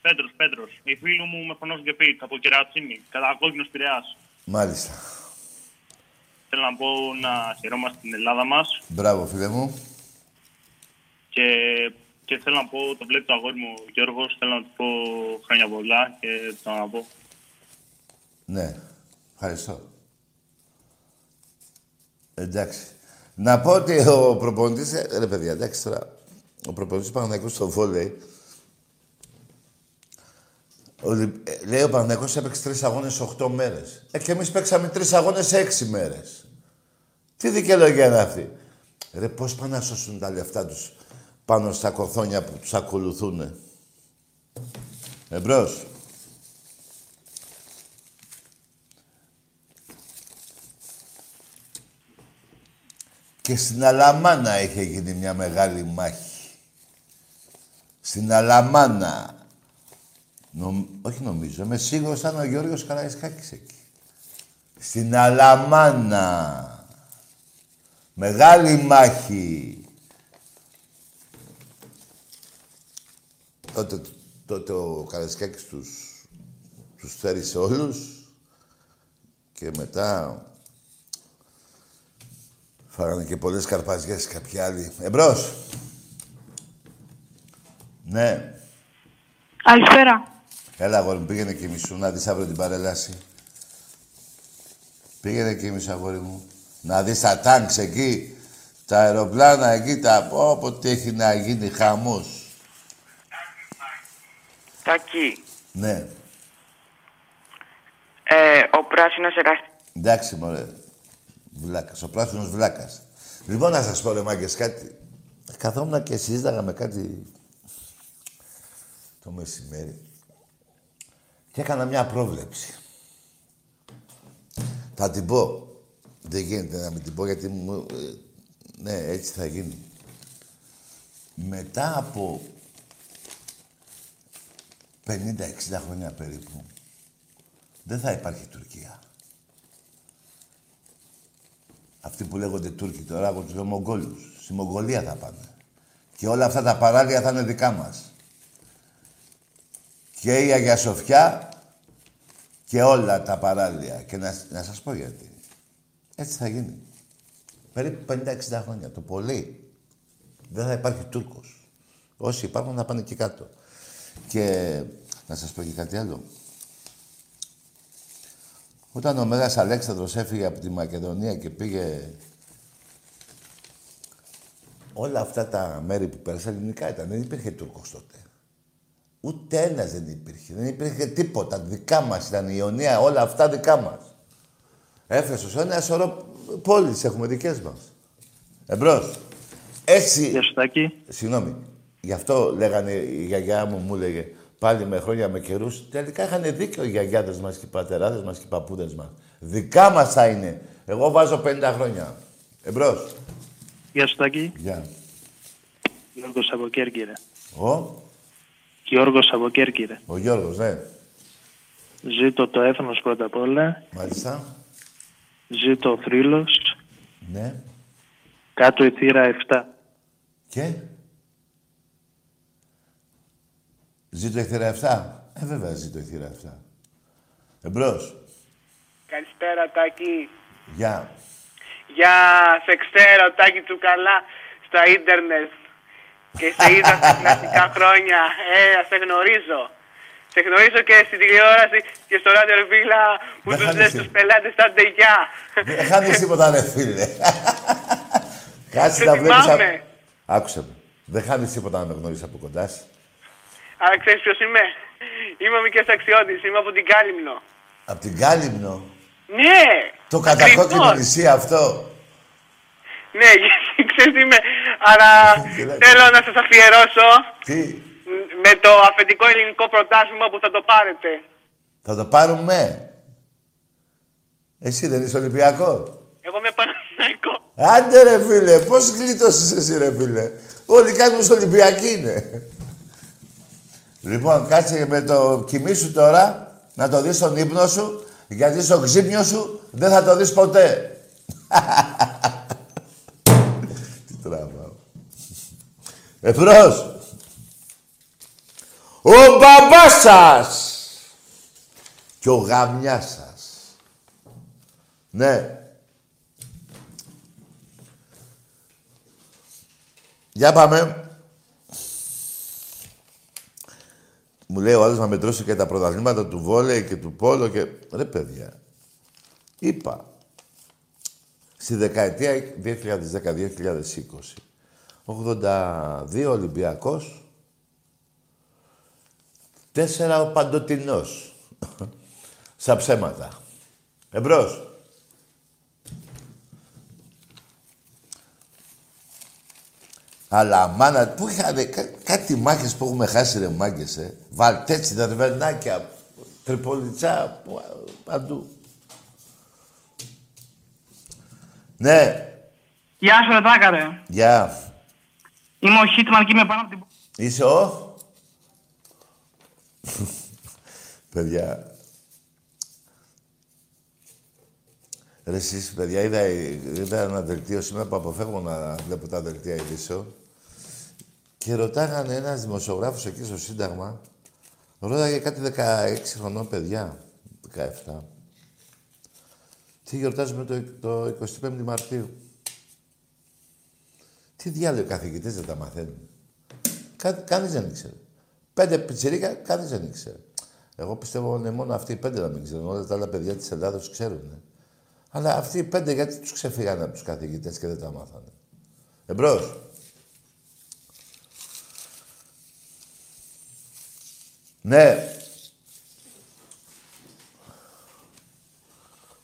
Πέτρος, Πέτρος. Οι φίλοι μου με φωνάζουν και Πίτ από Κερατσίνη. Κατακόκκινος Πειραιάς. Μάλιστα. Θέλω να πω να χαιρόμαστε την Ελλάδα μας Μπράβο, φίλε μου. και, και θέλω να πω, το βλέπει το αγόρι μου ο Γιώργος, θέλω να του πω χρόνια πολλά και το να πω. Ναι. Ευχαριστώ. Εντάξει. Να πω ότι ο προπονητής... ε, Ρε παιδιά, εντάξει τώρα. Ο προπονητής του Παναθηναϊκού στο βόλεϊ... ο Λι- ε, λέει ο Παναθηναϊκός έπαιξε τρεις αγώνες σε οχτώ μέρες. Ε, και εμείς παίξαμε τρεις αγώνες σε έξι μέρες. Τι δικαιολογία είναι αυτή; Ρε, πώς πάνε να σώσουν τα λεφτά τους πάνω στα κοθόνια που τους ακολουθούν. Εμπρός. Και στην Αλαμάνα είχε γίνει μια μεγάλη μάχη. Στην Αλαμάνα. Νομ- όχι νομίζω, είμαι σίγουρος ήταν ο Γιώργος Καραϊσκάκης εκεί. Στην Αλαμάνα. Μεγάλη μάχη. Τότε, τότε ο Καραϊσκάκης τους, τους θέρισε όλους και μετά Φάγανε και πολλές καρπαζιές κάποιοι άλλοι. Εμπρός. Ναι. Καλησπέρα. Έλα, αγόρι μου, πήγαινε και μισού να δεις αύριο την παρέλαση. Πήγαινε και μισού, αγόρι μου. Να δεις τα τάγκς εκεί, τα αεροπλάνα εκεί, τα... Πω, πω, τι έχει να γίνει χαμός. Τάκη, Ναι. ε, ο πράσινος ερασ... Εντάξει, μωρέ. Βλάκας. Ο πράσινος βλάκας. Λοιπόν, να σας πω, ρε μάγκες, κάτι. Καθόμουν και συζήταγα με κάτι το μεσημέρι και έκανα μια πρόβλεψη. Θα την πω. Δεν γίνεται να μην την πω γιατί μου... ε, Ναι, έτσι θα γίνει. Μετά από 50-60 χρόνια περίπου, δεν θα υπάρχει Τουρκία. Αυτοί που λέγονται Τούρκοι τώρα από τους Μογγόλους. Στη Μογγολία θα πάνε. Και όλα αυτά τα παράλια θα είναι δικά μας. Και η Αγία Σοφιά και όλα τα παράλια. Και να, να σας πω γιατί. Έτσι θα γίνει. Περίπου 50-60 χρόνια. Το πολύ. Δεν θα υπάρχει Τούρκος. Όσοι υπάρχουν θα πάνε και κάτω. Και να σας πω και κάτι άλλο. Όταν ο Μέγας Αλέξανδρος έφυγε από τη Μακεδονία και πήγε... Όλα αυτά τα μέρη που πέρασαν ελληνικά ήταν. Δεν υπήρχε Τούρκος τότε. Ούτε ένας δεν υπήρχε. Δεν υπήρχε τίποτα. Δικά μας ήταν η Ιωνία, όλα αυτά δικά μας. Έφεσος, ένα σωρό πόλεις έχουμε δικές μας. Εμπρός. Έτσι... Γεια σου, Τάκη. Συγγνώμη. Γι' αυτό λέγανε η γιαγιά μου, μου έλεγε πάλι με χρόνια με καιρούς. Τελικά είχαν δίκιο οι γιαγιάδες μας και οι πατεράδες μας και οι παππούδες μας. Δικά μας θα είναι. Εγώ βάζω 50 χρόνια. Εμπρός. Γεια σου, Τάκη. Γεια. Γιώργος από Κέρκυρα. Ο, Γιώργος από Κέρκυρα. ο Γιώργος, ναι. Ζήτω το έθνος πρώτα απ' όλα. Μάλιστα. Ζήτω ο θρύλος. Ναι. Κάτω η θύρα 7. Και; Ζήτω η θύρα 7. Ε, βέβαια ζήτω η θύρα 7. Εμπρός. Καλησπέρα, Τάκη. Γεια. Για σε ξέρω, Τάκη του καλά, στα ίντερνετ. Και σε είδα στα κλασικά χρόνια. Ε, σε γνωρίζω. Σε γνωρίζω και στην τηλεόραση και στο ράδιο ρε φίλα που Δεν τους χάνεις λες τι- τους πελάτες τα ντεγιά. Δεν χάνεις τίποτα, ρε φίλε. Κάτσε Σε να βλέπεις... θυμάμαι. Άκουσε με. Δεν χάνεις τίποτα να με γνωρίσεις από κοντάς. σου. Αλλά ξέρεις ποιος είμαι; Είμαι ο Μικές Αξιώτης, είμαι από την Κάλυμνο. Απ' την Κάλυμνο; Ναι! Το κατακόκκινο ακριβώς. νησί αυτό; Ναι, ξέρεις τι είμαι. Αλλά Γελάει. θέλω να σας αφιερώσω Τι; με το αφεντικό ελληνικό πρωτάθλημα που θα το πάρετε. Θα το πάρουμε; Εσύ δεν είσαι Ολυμπιακό; Εγώ είμαι Παναθηναϊκό. Άντε ρε φίλε, πώς γλίτωσες εσύ ρε φίλε; Όλοι κάνουν στο Ολυμπιακοί είναι. Λοιπόν, κάτσε με το κοιμήσου τώρα, να το δεις στον ύπνο σου, γιατί στο ξύπνιο σου δεν θα το δεις ποτέ. Τι τραβάω. Εμπρός. Ο μπαμπάς σας και ο γαμιάς σας. Ναι. Για πάμε. Μου λέει ο άλλος να μετρώσει και τα πρωταθλήματα του βόλεϊ και του πόλο και... Ρε παιδιά, είπα, στη δεκαετία 2010-2020, 82 Ολυμπιακός, 4 ο Παντοτινός. Στα ψέματα. Εμπρός. Αλλά μάνα, πού είχατε κά- κάτι μάχες που έχουμε χάσει ρε μάγκες, ε. Βαλτέτσι, δερβενάκια, τριπολιτσά, που- παντού. Ναι, Γεια σου, ρε Τάκα, ρε. γεια. Είμαι ο Χίτμαν και είμαι πάνω από την... Είσαι ο... παιδιά. Ρε εσείς, παιδιά, είδα, είδα ένα δελτίο σήμερα που αποφεύγω να βλέπω τα δελτία ειδήσεων και ρωτάγανε ένας δημοσιογράφος εκεί στο Σύνταγμα ρώταγε κάτι 16 χρονών παιδιά, 17. Τι γιορτάζουμε το, το 25 Μαρτίου; Τι διάλογο οι καθηγητές δεν τα μαθαίνουν. Κα, κανείς δεν ήξερε. Πέντε πιτσιρίκα, κανείς δεν ήξερε. Εγώ πιστεύω είναι μόνο αυτοί οι πέντε να μην ξέρουν. Όλα τα άλλα παιδιά της Ελλάδος ξέρουν. Αλλά αυτοί οι πέντε γιατί τους ξεφύγανε από τους καθηγητές και δεν τα μάθανε; Εμπρός. Ναι.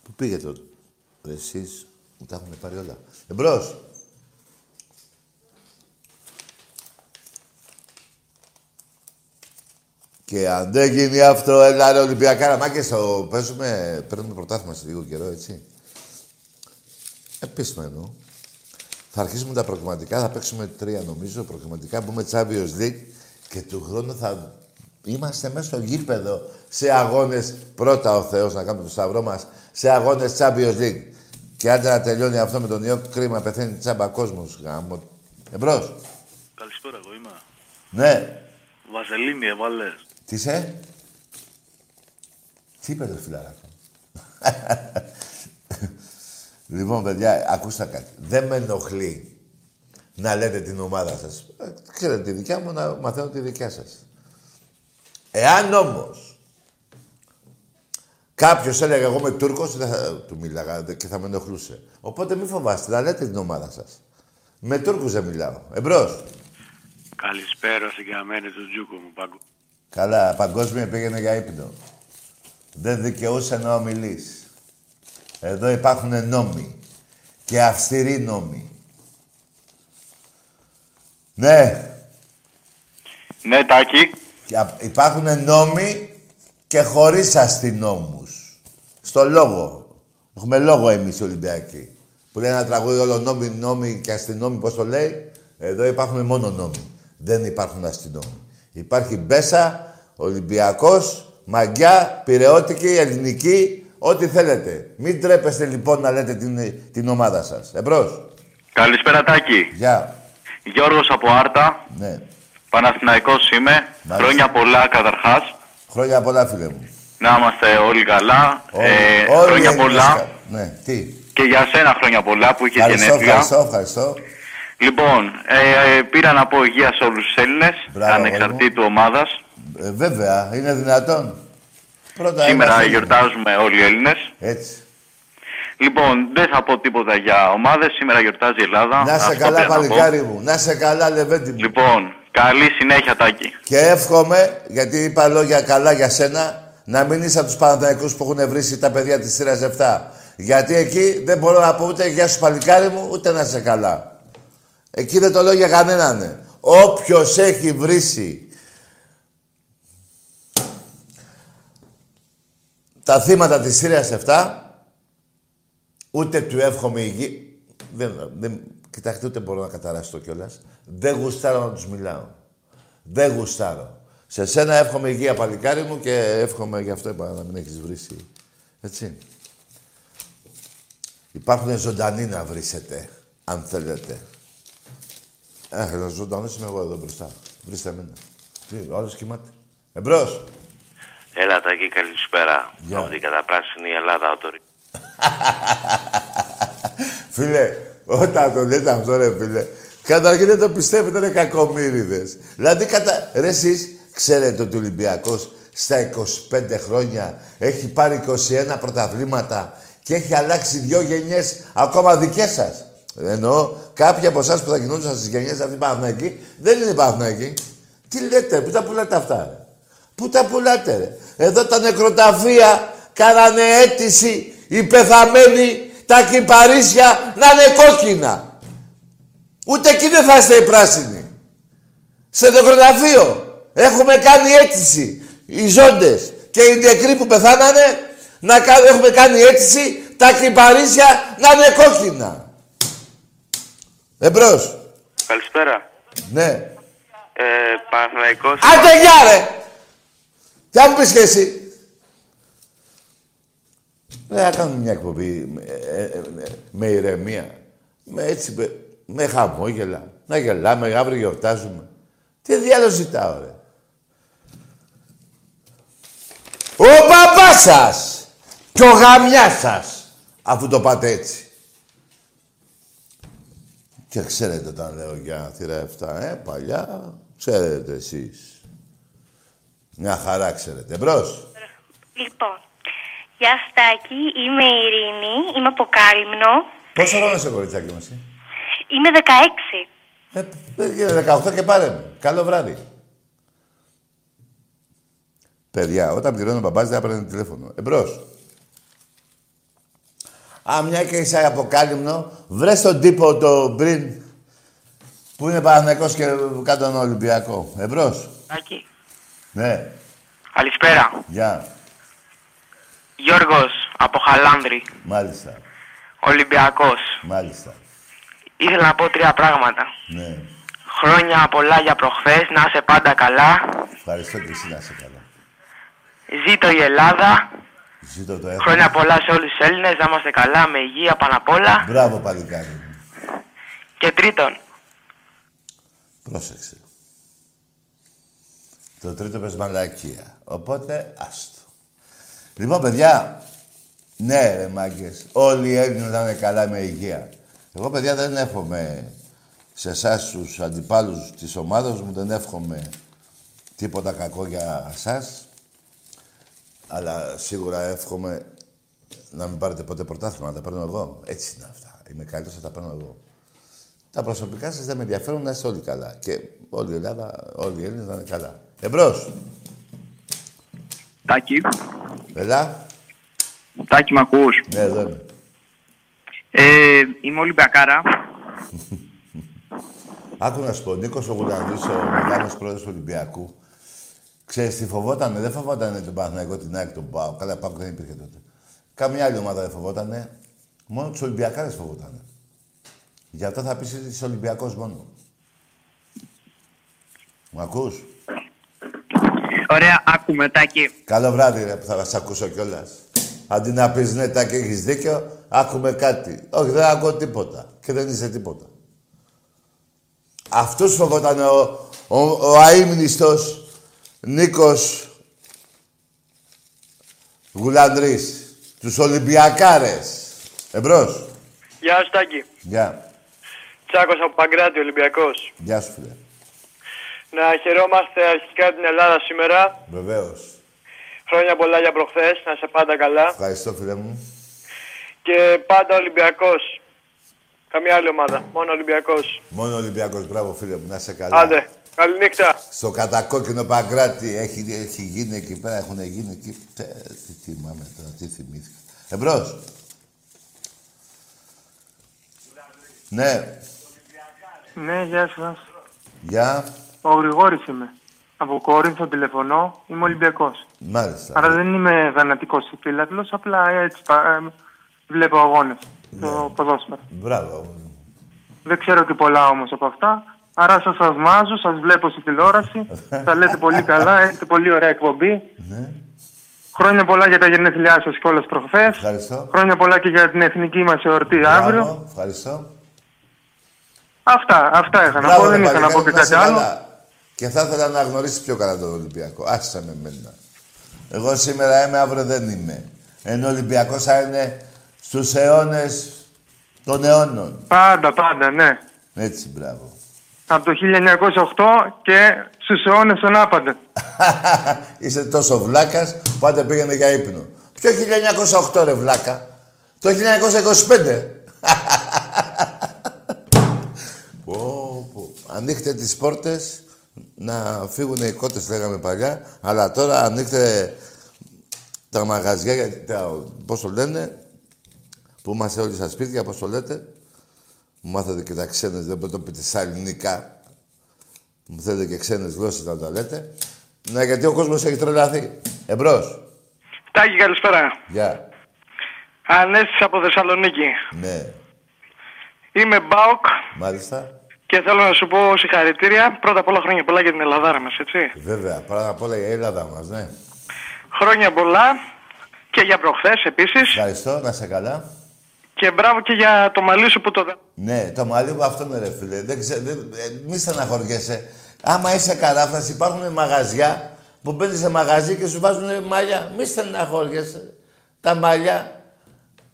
Πού πήγε το... Εσείς μου τα έχουν πάρει όλα. Εμπρός. Και αν δεν γίνει αυτό, έλα ρε Ολυμπιακά, μάκες, το παίζουμε, παίρνουμε πρωτάθλημα σε λίγο καιρό, έτσι. Επίσημα εννοώ. Θα αρχίσουμε τα προγραμματικά, θα παίξουμε τρία νομίζω, προγραμματικά, μπούμε Champions League και του χρόνου θα είμαστε μέσα στο γήπεδο σε αγώνες, πρώτα ο Θεός να κάνουμε το σταυρό μας, σε αγώνες Champions League. Και άντε να τελειώνει αυτό με τον ιό, κρίμα, πεθαίνει τσάμπα κόσμος. Γάμο. Εμπρός. Καλησπέρα, εγώ είμαι. Ναι. Βαζελίνη, έβαλες. Τι είσαι; Τι είπε το φιλαράκο. λοιπόν, παιδιά, ακούστε κάτι. Δεν με ενοχλεί να λέτε την ομάδα σας. Ε, Ξέρετε τη δικιά μου, να μαθαίνω τη δικιά σας. Εάν όμως κάποιος έλεγε εγώ είμαι Τούρκος, δεν θα του μίλαγα και θα με ενοχλούσε. Οπότε μην φοβάστε, να λέτε την ομάδα σας. Με Τούρκους δεν μιλάω. Εμπρός. Καλησπέρα στην καμένη του Τζούκου μου, Παγκο. Καλά, παγκόσμια πήγαινε για ύπνο. Δεν δικαιούσε να ομιλείς. Εδώ υπάρχουν νόμοι. Και αυστηροί νόμοι. Ναι, Ναι, Τάκη. Και α- υπάρχουν νόμοι και χωρίς αστυνόμους. Στο λόγο. Έχουμε λόγο εμείς οι Ολυμπιακοί. Που λέει ένα τραγούδι όλο νόμοι, νόμοι και αστυνόμοι, πώς το λέει; Εδώ υπάρχουν μόνο νόμοι. Δεν υπάρχουν αστυνόμοι. Υπάρχει Μπέσα, Ολυμπιακός, Μαγκιά, Πυρεώτικη, Ελληνική, ό,τι θέλετε. Μην τρέπεστε λοιπόν να λέτε την, την ομάδα σας. Εμπρός. Καλησπέρα, Τάκη. Γεια. Γιώργος από Άρτα. Ναι. Παναθηναϊκός είμαι. Μάλιστα. Χρόνια πολλά, καταρχάς. Χρόνια πολλά, φίλε μου. Να είμαστε όλοι καλά. Όλοι- ε, όλοι χρόνια Έλληνες πολλά. κα- Ναι, τι; Και για σένα χρόνια πολλά που είχες Ευχαριστώ, γενέθλια. ευχαριστώ, ευχαριστώ. Λοιπόν, ε, ε, πήρα να πω υγεία σε όλους τους Έλληνες, Μπράβο, ανεξαρτήτου ομάδας. Ε, βέβαια, είναι δυνατόν. Πρώτα Σήμερα είμαστε- γιορτάζουμε όλοι οι Έλληνες. Έτσι. Λοιπόν, δεν θα πω τίποτα για ομάδες. Σήμερα γιορτάζει η Ελλάδα. Να σε Αυτό καλά, πήρα να πω. παλικάρι μου. Να σε καλά, Λεβέντι μου. Λοιπόν, καλή συνέχεια, Τάκη. Και εύχομαι, γιατί είπα λόγια καλά για σένα, να μην είσαι από τους Παναθηναϊκούς που έχουν βρήσει τα παιδιά της σειράς 7. Γιατί εκεί δεν μπορώ να πω ούτε γεια σου παλικάρι μου, ούτε να σε καλά. Εκεί δεν το λέω για κανέναν. ναι. Όποιος έχει βρήσει τα θύματα της Σύριας 7, ούτε του εύχομαι υγεία. Δεν, δεν, κοιτάξτε, ούτε μπορώ να καταραστώ κιόλας. Δεν γουστάρω να τους μιλάω. Δεν γουστάρω. Σε σένα εύχομαι υγεία, παλικάρι μου, και εύχομαι γι' αυτό είπα να μην έχεις βρήσει. Έτσι. Υπάρχουν ζωντανοί να βρίσετε, αν θέλετε. Ε, ζωντανός είμαι εγώ εδώ μπροστά. Βρίστε εμένα. Τι, ο άλλος κοιμάται. Εμπρός. Έλα, Τάκη, καλησπέρα. Γεια. Από την καταπράσινη Ελλάδα, ο Τωρί. Φίλε, όταν το λέτε αυτό ρε φίλε, καταρχήν δεν το πιστεύετε, είναι κακομύριδες. Δηλαδή, κατα... ρε εσείς, ξέρετε ότι ο Ολυμπιακός στα 25 χρόνια έχει πάρει 21 πρωταβλήματα και έχει αλλάξει δυο γενιές ακόμα δικές σας. Εννοώ, κάποιοι από εσάς που θα γινόντουσαν στις γενιές αυτής Παναθηναϊκή, δεν είναι Παναθηναϊκή. Τι λέτε, πού τα πουλάτε αυτά, ρε; Πού τα πουλάτε, ρε; Εδώ τα νεκροταφεία κάνανε αίτηση οι πεθαμένοι, τα κυπαρίσια να είναι κόκκινα. Ούτε εκεί δεν θα είστε οι πράσινοι. Σε νεκροταφείο έχουμε κάνει αίτηση οι ζώντες και οι νεκροί που πεθάνανε να κα- έχουμε κάνει αίτηση τα κυπαρίσια να είναι κόκκινα. Εμπρός. Καλησπέρα. Ναι. Ε, Παναθηναϊκός... Άντε γεια ρε! Τι αν μου πεις και εσύ. Δεν θα κάνουμε μια εκπομπή με, ε, ε, ε, με ηρεμία. Με έτσι, με, με χαμόγελα. Να γελάμε, αύριο γιορτάζουμε. Τι διάλογο ζητάω, ρε. Ο παπάς σας και ο γαμιάς σας, αφού το πάτε έτσι. Και ξέρετε όταν λέω για θύρα 7, ε, παλιά, ξέρετε εσείς. Μια χαρά ξέρετε. Εμπρός. Λοιπόν, γεια σου Τάκη, είμαι η Ειρήνη, είμαι από Κάλυμνο, Πόσο χρόνο είσαι, κοριτσάκι μου, εσύ; είμαι 16. Ε, γίνε 18 και πάρε με. Καλό βράδυ. Παιδιά, όταν πληρώνει ο μπαμπάς δεν έπαιρνε τηλέφωνο. Εμπρός. Α, μια και είσαι από Κάλυμνο, βρες τον τύπο το πριν που είναι Παναθηναϊκός και κάτω τον Ολυμπιακό. Εμπρός. Τάκη. Ναι. Καλησπέρα. Γεια. Γιώργος από Χαλάνδρη. Μάλιστα. Ολυμπιακός. Μάλιστα. Ήθελα να πω τρία πράγματα. Ναι. Χρόνια πολλά για προχθές, να είσαι πάντα καλά. Ευχαριστώ και εσύ να είσαι καλά. Ζήτω η Ελλάδα. Ζήτω το έχω. Χρόνια πολλά σε όλους τους Έλληνες, να είμαστε καλά, με υγεία πάνω απ' όλα. Μπράβο, παλικάρι. Και τρίτον, Πρόσεξε. Το τρίτο πες μαλακία. Οπότε, άστο. Λοιπόν, παιδιά, ναι, ρε μάγκες, όλοι οι Έλληνες να είναι καλά με υγεία. Εγώ, παιδιά, δεν εύχομαι σε εσάς τους αντιπάλους της ομάδας μου, δεν εύχομαι τίποτα κακό για εσάς. Αλλά σίγουρα εύχομαι να μην πάρετε ποτέ πρωτάθλημα, να τα παίρνω εγώ. Έτσι είναι αυτά. Είμαι καλύτερος, θα τα παίρνω εγώ. Τα προσωπικά σας δεν με ενδιαφέρουν να είστε όλοι καλά. Και όλη η Ελλάδα, όλοι οι Έλληνες να είναι καλά. Εμπρός. Τάκη. Έλα. Τάκη, μ' ακούς; Ναι, εδώ είμαι. Ε, είμαι Ολυμπιακάρα. Άκου να σου πω, ο Νίκος ο Γουλανδής, ο μεγάλος πρόεδρος του Ολυμπιακού, ξέρεις τι φοβότανε, δεν φοβότανε τον Παναθηναϊκό, την ΑΕΚ, τον ΠΑΟ. Καλά, ΠΑΟ δεν υπήρχε τότε. Καμιά άλλη ομάδα δεν φοβότανε. Μόνο τους Ολυμπιακάρες φοβότανε. Γι' αυτό θα πεις ότι είσαι Ολυμπιακός μόνο. Μου ακούς; Ωραία, άκουμε, Τάκη. Καλό βράδυ, ρε, που θα σας ακούσω κιόλας. Αντί να πεις ναι, τα και έχεις δίκιο, άκουμε κάτι. Όχι, δεν ακούω τίποτα. Και δεν είσαι τίποτα. Αυτούς φοβόταν ο, ο, ο αείμνηστος Νίκος Γουλανδρής. Τους Ολυμπιακάρες. Εμπρός. Γεια σου Τάκη. Γεια. Τσάκος από Παγκράτη, Ολυμπιακός. Γεια σου, φίλε. Να χαιρόμαστε αρχικά την Ελλάδα σήμερα. Βεβαίως. Χρόνια πολλά για προχθές, να είσαι πάντα καλά. Ευχαριστώ, φίλε μου. Και πάντα Ολυμπιακός. Καμία άλλη ομάδα, μόνο Ολυμπιακός. Μόνο Ολυμπιακός. Μπράβο, φίλε μου. Να είσαι καλά. Άντε, καληνύχτα. Στο κατακόκκινο Παγκράτη έχει, έχει γίνει εκεί πέρα, έχουν γίνει εκεί. Τε, τι θυμάμαι τώρα, τι θυμήθηκα. Εμπρός. Ναι, Ναι, γεια σας. γεια. Ο Γρηγόρης είμαι. Από Κόρινθο τηλεφωνώ. Είμαι Ολυμπιακός. Μάλιστα. Άρα δεν είμαι φανατικός φίλαθλος, απλά έτσι πα- ε, βλέπω αγώνες. Το ποδόσφαιρο. Μπράβο. Δεν ξέρω και πολλά όμως από αυτά. Άρα σας θαυμάζω, σας βλέπω στη τηλεόραση. τα λέτε πολύ καλά, έχετε πολύ ωραία εκπομπή. Ναι. Χρόνια πολλά για τα γενέθλιά σας κιόλας προχθές. Ευχαριστώ. Χρόνια πολλά και για την εθνική μας εορτή αύριο. Μπράβο, Ευχαριστώ. Αυτά, αυτά είχα να Μπράβο, πω, δεν ρε είχα να πω και παλικάρι, κάτι είσαι άλλο. Καλά. Και θα ήθελα να γνωρίσει πιο καλά τον Ολυμπιακό. Άσε με μένα. Εγώ σήμερα είμαι, αύριο δεν είμαι. Ενώ ο Ολυμπιακός θα είναι στους αιώνες των αιώνων. Πάντα, πάντα, ναι. Έτσι, μπράβο. Από το 1908 και στους αιώνες των άπαντε. Είσαι τόσο βλάκας, πάντα πήγαινε για ύπνο. Ποιο 1908 ρε βλάκα; Το 1925. πω, πω. Ανοίχτε τις πόρτες να φύγουν οι κότες λέγαμε παλιά, αλλά τώρα ανοίχτε τα μαγαζιά, γιατί τα, πώς το λένε, που είμαστε όλοι στα σπίτια, πώς το λέτε. Μου μάθατε και τα ξένες, δεν μπορείτε να το πείτε στα ελληνικά. Μου θέλετε και ξένες γλώσσες να τα λέτε. Ναι, γιατί ο κόσμος έχει τρελαθεί. Εμπρός. Τάκη, καλησπέρα. Γεια. Ανέστης από Θεσσαλονίκη. Ναι. Είμαι Μπάουκ Μάλιστα. Και θέλω να σου πω συγχαρητήρια. Πρώτα απ' όλα χρόνια πολλά για την Ελλάδα μας, έτσι. Βέβαια. Πρώτα απ' όλα η Ελλάδα μας, ναι. Χρόνια πολλά και για προχθές επίσης. Ευχαριστώ. Να σε καλά. Και μπράβο και για το μαλλί σου που το... Ναι, το μαλλί μου αυτό είναι ρε φίλε. Δεν ξέ, δεν, ε, μη στεναχωριέσαι. Άμα είσαι καράφλας, υπάρχουν μαγαζιά που μπαίνεις σε μαγαζί και σου βάζουν μαλλιά. Μη στεναχωριέσαι. Τα μαλλιά.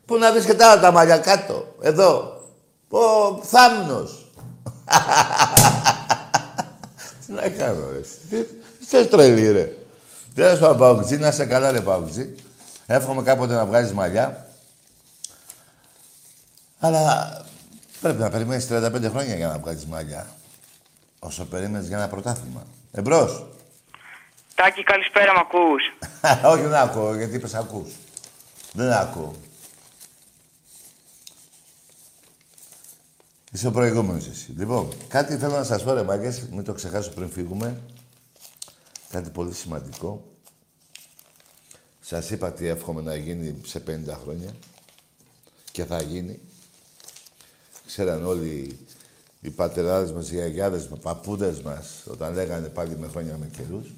Πού να δεις και τα άλλα τα μαλλιά κάτω. Εδώ. Ο θάμνος. Τι να κάνω ρε. Τι είσαι τρελή ρε. Δεν σου Παουτζή, να είσαι καλά ρε Παουτζή. Εύχομαι κάποτε να βγάλεις μαλλιά. Αλλά πρέπει να περιμένεις 35 χρόνια για να βγάλεις μαλλιά. Όσο περίμενες για ένα πρωτάθλημα. Εμπρός. Τάκη, καλησπέρα, μ' ακούς; Όχι, δεν ακούω, γιατί είπες ακούς. Δεν ακούω. Είσαι ο προηγούμενος εσύ. Λοιπόν, κάτι θέλω να σας πω, ρε μάγκες, μην το ξεχάσω πριν φύγουμε. Κάτι πολύ σημαντικό. Σας είπα τι εύχομαι να γίνει σε 50 χρόνια. Και θα γίνει. Ξέραν όλοι οι πατεράδες μας, οι γιαγιάδες μας, οι παππούδες μας, όταν λέγανε πάλι με χρόνια με καιρούς,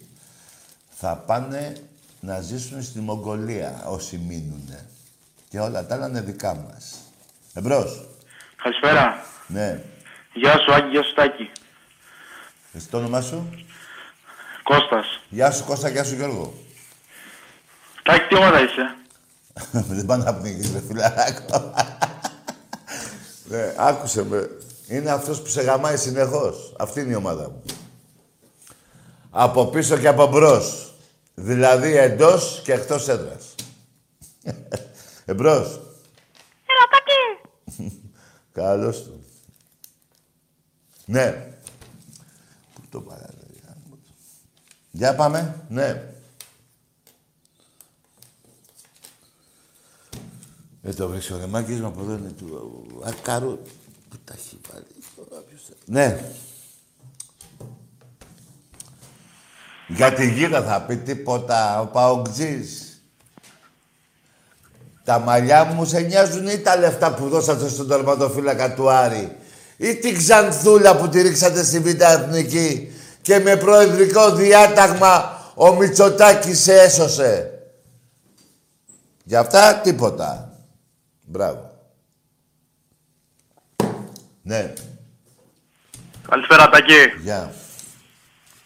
θα πάνε να ζήσουν στη Μογγολία όσοι μείνουνε. Και όλα τα άλλα είναι δικά μας. Εμπρός. Καλησπέρα. Ναι. Γεια σου Άκη, γεια σου Τάκη. Εσύ το όνομά σου; Κώστας. Γεια σου Κώστα, γεια σου Γιώργο. Τάκη, τι ομάδα είσαι; Δεν πάνε να πνίγεις, ρε φιλαράκο. ναι, άκουσε με. Είναι αυτός που σε γαμάει συνεχώς. Αυτή είναι η ομάδα μου. Από πίσω και από μπρος. Δηλαδή εντός και εκτός έδρας. Εμπρός. Έλα, Τάκη. Καλώς του. Ναι. Πού το παράδειγμα. Για πάμε. Ναι. Ε, το βρεις ο Ρεμάκης, μα από εδώ είναι του... Ακάρου. Πού τα έχει βάλει. τώρα, ποιος θα- Ναι. Για τη γύρα θα πει τίποτα ο Παοκτζής. Τα μαλλιά μου σε νοιάζουν ή τα λεφτά που δώσατε στον τερματοφύλακα του Άρη; Ή την ξανθούλα που τη ρίξατε στη Β' Εθνική και με προεδρικό διάταγμα ο Μητσοτάκης σε έσωσε. Γι' αυτά τίποτα. Μπράβο. Ναι. Καλησπέρα Τάκη. Γεια.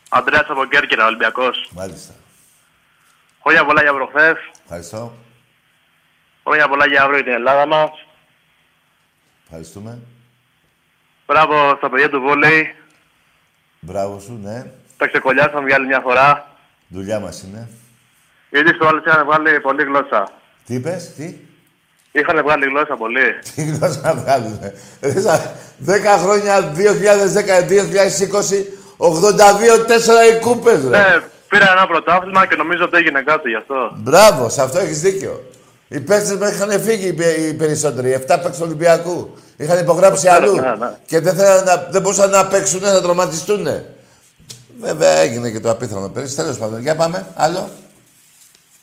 Αντρέας από Κέρκυρα, Ολυμπιακός. Μάλιστα. Χρόνια πολλά για προχθές. Ευχαριστώ. Χρόνια πολλά για αύριο την Ελλάδα μας. Ευχαριστούμε. Μπράβο στα παιδιά του βόλεϊ. Μπράβο σου, ναι. Τα ξεκολλιάσαμε για άλλη μια φορά. Δουλειά μας είναι. Γιατί στο άλλο είχαν βγάλει πολύ γλώσσα. Τι είπες, τι; Είχαν βγάλει γλώσσα πολύ. Τι γλώσσα να βγάλουμε. Ρίσα, 10 χρόνια, 2010-2020, 82-4 οι κούπες, ρε. Ναι, πήρα ένα πρωτάθλημα και νομίζω ότι έγινε κάτι γι' αυτό. Μπράβο, σε αυτό έχεις δίκιο. Οι παίκτες μας είχαν φύγει οι πε- οι περισσότεροι. 7 παίκτες Ολυμπιακού. Είχαν υπογράψει αλλού. ναι, ναι. Και δεν, θέλανε να, δεν μπορούσαν να παίξουν, να τραυματιστούν. Βέβαια έγινε και το απίθανο πέρυσι. Τέλος πάντων, για πάμε. Άλλο.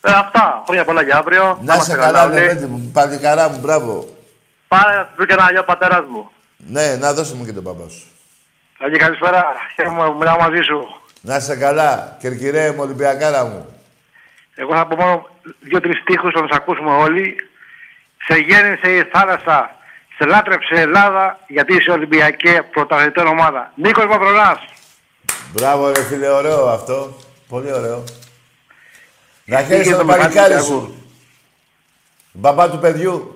Ε, αυτά. Χρόνια πολλά για αύριο. Να είσαι είμαστε καλά, όλοι. Λεβέντη μου. Παλικαρά μου, μπράβο. Πάρε να σου πει και ένα γιο πατέρας μου. Ναι, να δώσω μου και τον παπά σου. Αγί, καλησπέρα. Χαίρομαι που μιλάω μαζί σου. Να είσαι καλά, κερκυρέ μου, Ολυμπιακάρα μου. Εγώ θα πω μόνο δύο-τρεις τείχους να τους ακούσουμε όλοι. Σε γέννησε η θάλασσα, σε λάτρεψε η Ελλάδα, γιατί είσαι Ολυμπιακή πρωταθλητή ομάδα. Νίκος Μαυρονάς. Μπράβο, ρε φίλε, ωραίο αυτό. Πολύ ωραίο. Να Έφυγε χαίρεσαι το το μεγάλο παλικάρι Ολυμπιακό. σου. Μπαμπά του παιδιού.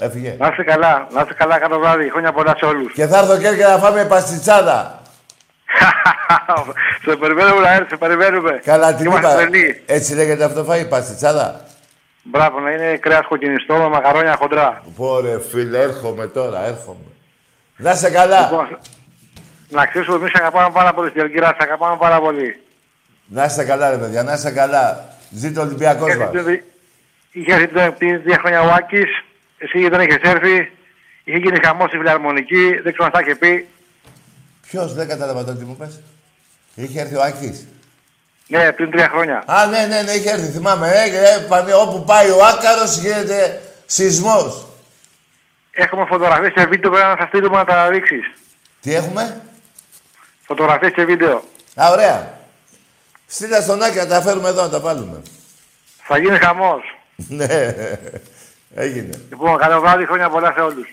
Έφυγε. Να είστε καλά, να είστε καλά κάθε βράδυ. Χρόνια πολλά σε όλους. Και θα έρθω και να φάμε παστιτσάδα. σε περιμένουμε να έρθει, σε περιμένουμε. Καλά, την Είμαστε είπα. τρελοί. Έτσι λέγεται αυτό φάει, παστιτσάδα. Μπράβο, να είναι κρέας κοκκινιστό με μακαρόνια χοντρά. Πόρε φίλε, έρχομαι τώρα, έρχομαι. Να είσαι καλά. Λοιπόν, να ξέρεις ότι εμείς αγαπάμε πάρα πολύ στην Ελκυρά, σε αγαπάμε πάρα πολύ. Να είστε καλά, ρε παιδιά, να είστε καλά. Ζήτω ο Ολυμπιακός μας. Είχες έρθει πριν- πριν δύο χρόνια ο Άκης, εσύ δεν έχεις έρθει, είχε γίνει χαμός στη φιλαρμονική, δεν ξέρω αν θα είχε πει. Ποιος, δεν κατάλαβα τώρα τι μου πες. Είχε έρθει ο Άκης. Ναι, πριν τρία χρόνια. Α, ναι, ναι, ναι, είχε έρθει, θυμάμαι. Ε, ε, πάνε, όπου πάει ο Άκαρος γίνεται σεισμός. Έχουμε φωτογραφίες και βίντεο πρέπει να σας στείλουμε να τα δείξεις. Τι έχουμε; Φωτογραφίες και βίντεο. Α, ωραία. Στείλα στον Άκη να τα φέρουμε εδώ να τα βάλουμε. Θα γίνει χαμός. ναι, έγινε. Λοιπόν, καλό βράδυ, χρόνια πολλά σε όλους.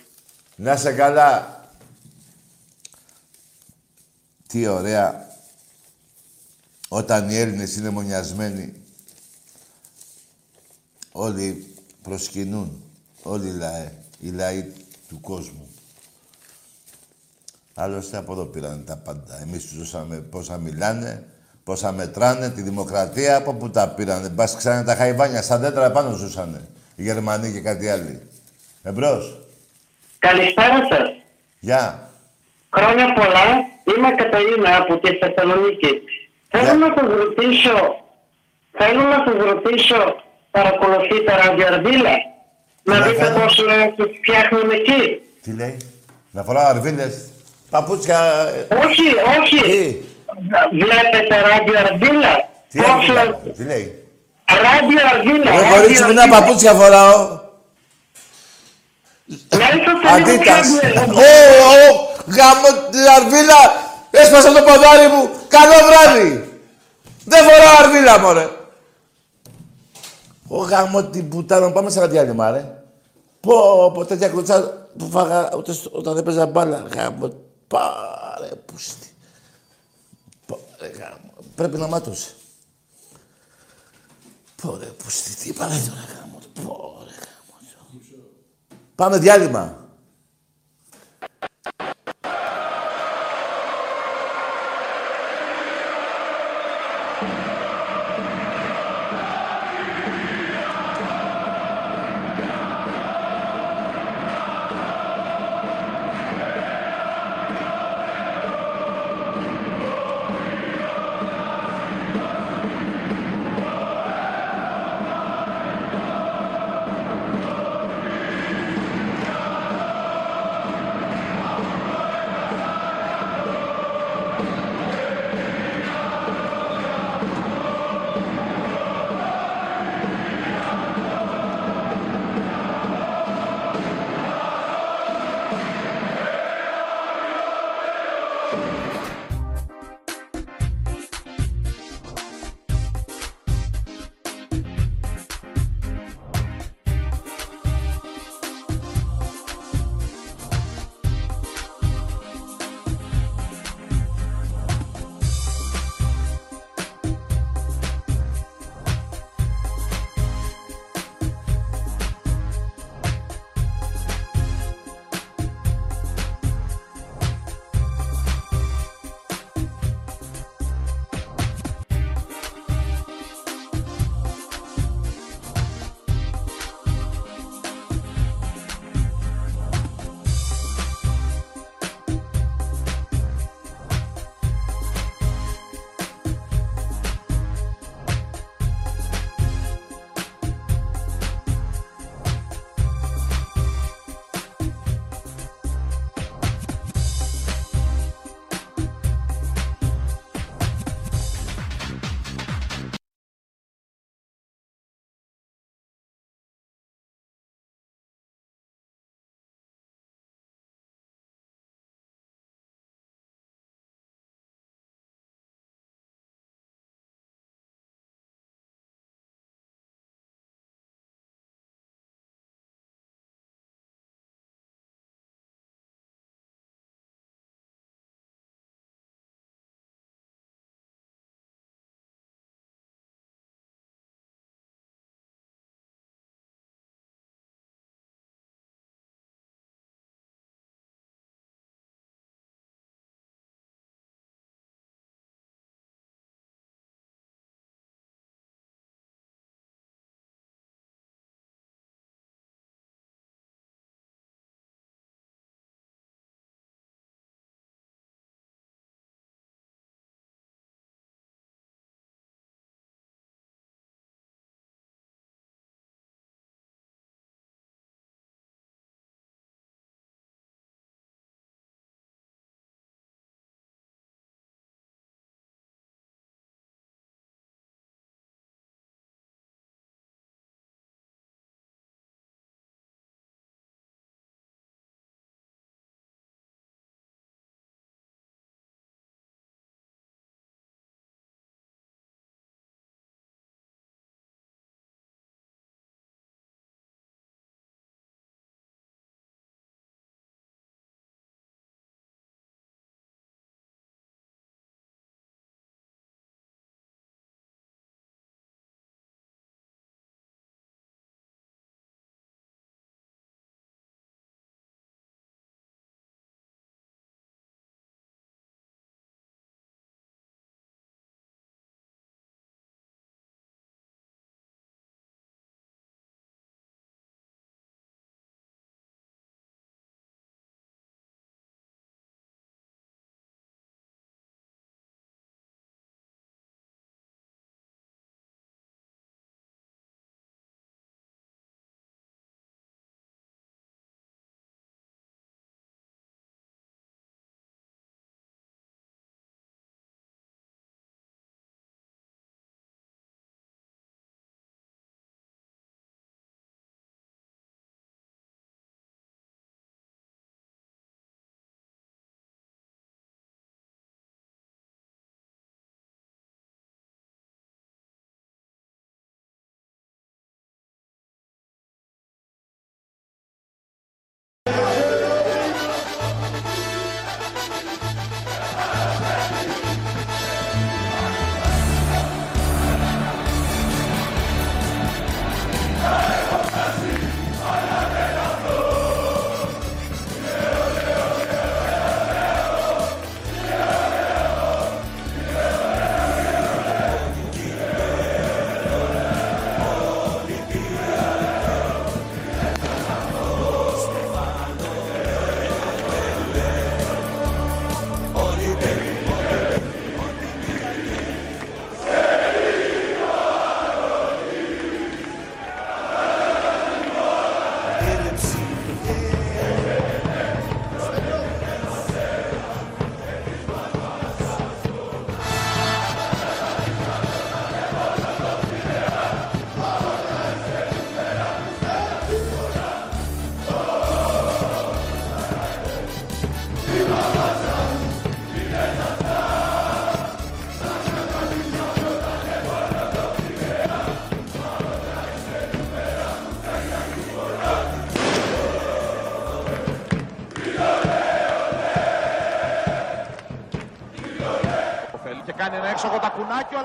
Να είσαι καλά. Τι ωραία. Όταν οι Έλληνες είναι μονιασμένοι, όλοι προσκυνούν. Όλοι οι λαοί, οι λαοί του κόσμου. Άλλωστε από εδώ πήραν τα πάντα. Εμείς τους δώσαμε πόσα μιλάνε, πόσα μετράνε, τη δημοκρατία, από πού τα πήρανε. Μπας ξέρανε τα χαϊβάνια, στα δέντρα πάνω ζούσανε. Οι Γερμανοί και κάτι άλλοι. Εμπρός. Καλησπέρα σας. Γεια. Χρόνια πολλά. Είμαι Καταρίνα από τη Θεσσαλονίκη. Θέλω να σας ρωτήσω, θέλω να σας ρωτήσω, παρακολουθείτε ραδιαρδίλα, να Ναι, δείτε θέλω. πώς ε, τους φτιάχνουν εκεί; Τι λέει; Να φοράω αρβίλες. Παπούτσια... ε, Όχι, όχι. Βλέπετε ράδιο Αρδίλα. Τι αρβίλα, τι λέει; Ράδιο Αρδίλα. Εγώ ράδιο κορίτσι μου, ένα Αρδίλα. παπούτσια φοράω. Αντίτας. Ω, ω, γάμο την αρβίλα. Έσπασα το ποδάρι μου. Καλό βράδυ. Δεν φοράω αρβίλα, μωρέ. Ω, γάμο την πουτάνα. Πάμε σε ένα διάλειμμα, ρε. Πω, πω, τέτοια κλωτσά που φάγα ούτε στο- όταν δεν παίζα μπάλα. Γάμο, πάρε, πούστη. Πάρε, γάμο. Πρέπει να μάτωσε. Πω, ρε, πούστη, τι είπα, ρε, τώρα, γάμο. Πω, ρε, γάμο. Πάμε διάλειμμα.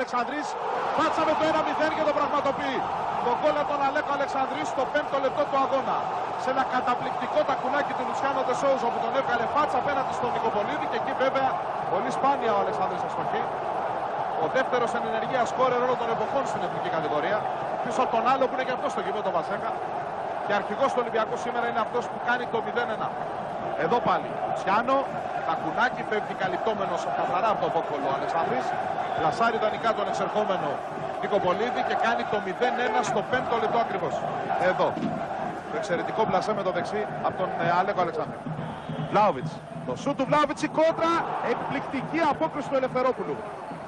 Αλεξανδρής. Πάτσα με το 1-0 και το πραγματοποιεί. Το γκολ από τον Αλέκο Αλεξανδρής στο 5ο λεπτό του αγώνα. Σε ένα καταπληκτικό τακουνάκι του Λουτσιάνο Τεσόουζο που τον έβγαλε φάτσα απέναντι στον Νικοπολίδη και εκεί βέβαια πολύ σπάνια ο Αλεξανδρής αστοχή. Ο δεύτερος εν ενεργεία σκόρερ όλων των εποχών στην εθνική κατηγορία. Πίσω από τον άλλο που είναι και αυτός στο γήπεδο το Βασέκα. Και αρχηγός του Ολυμπιακού σήμερα είναι αυτός που κάνει το 0-1. Εδώ πάλι. Τσιάνο, τακουνάκι πέφτει καλυπτόμενος καθαρά από τον Βόκολο ο Αλεξανδρής. Λασάρι ιδανικά τον εξερχόμενο Νικοπολίδη και κάνει το 0-1 στο 5ο λεπτό ακριβώς. Εδώ. Το εξαιρετικό μπλασέ με το δεξί από τον ε, Αλέκο Αλεξάνδρου. Βλάοβιτ. Το σου του Βλάοβιτ η κόντρα. Εκπληκτική απόκριση του Ελευθερόπουλου.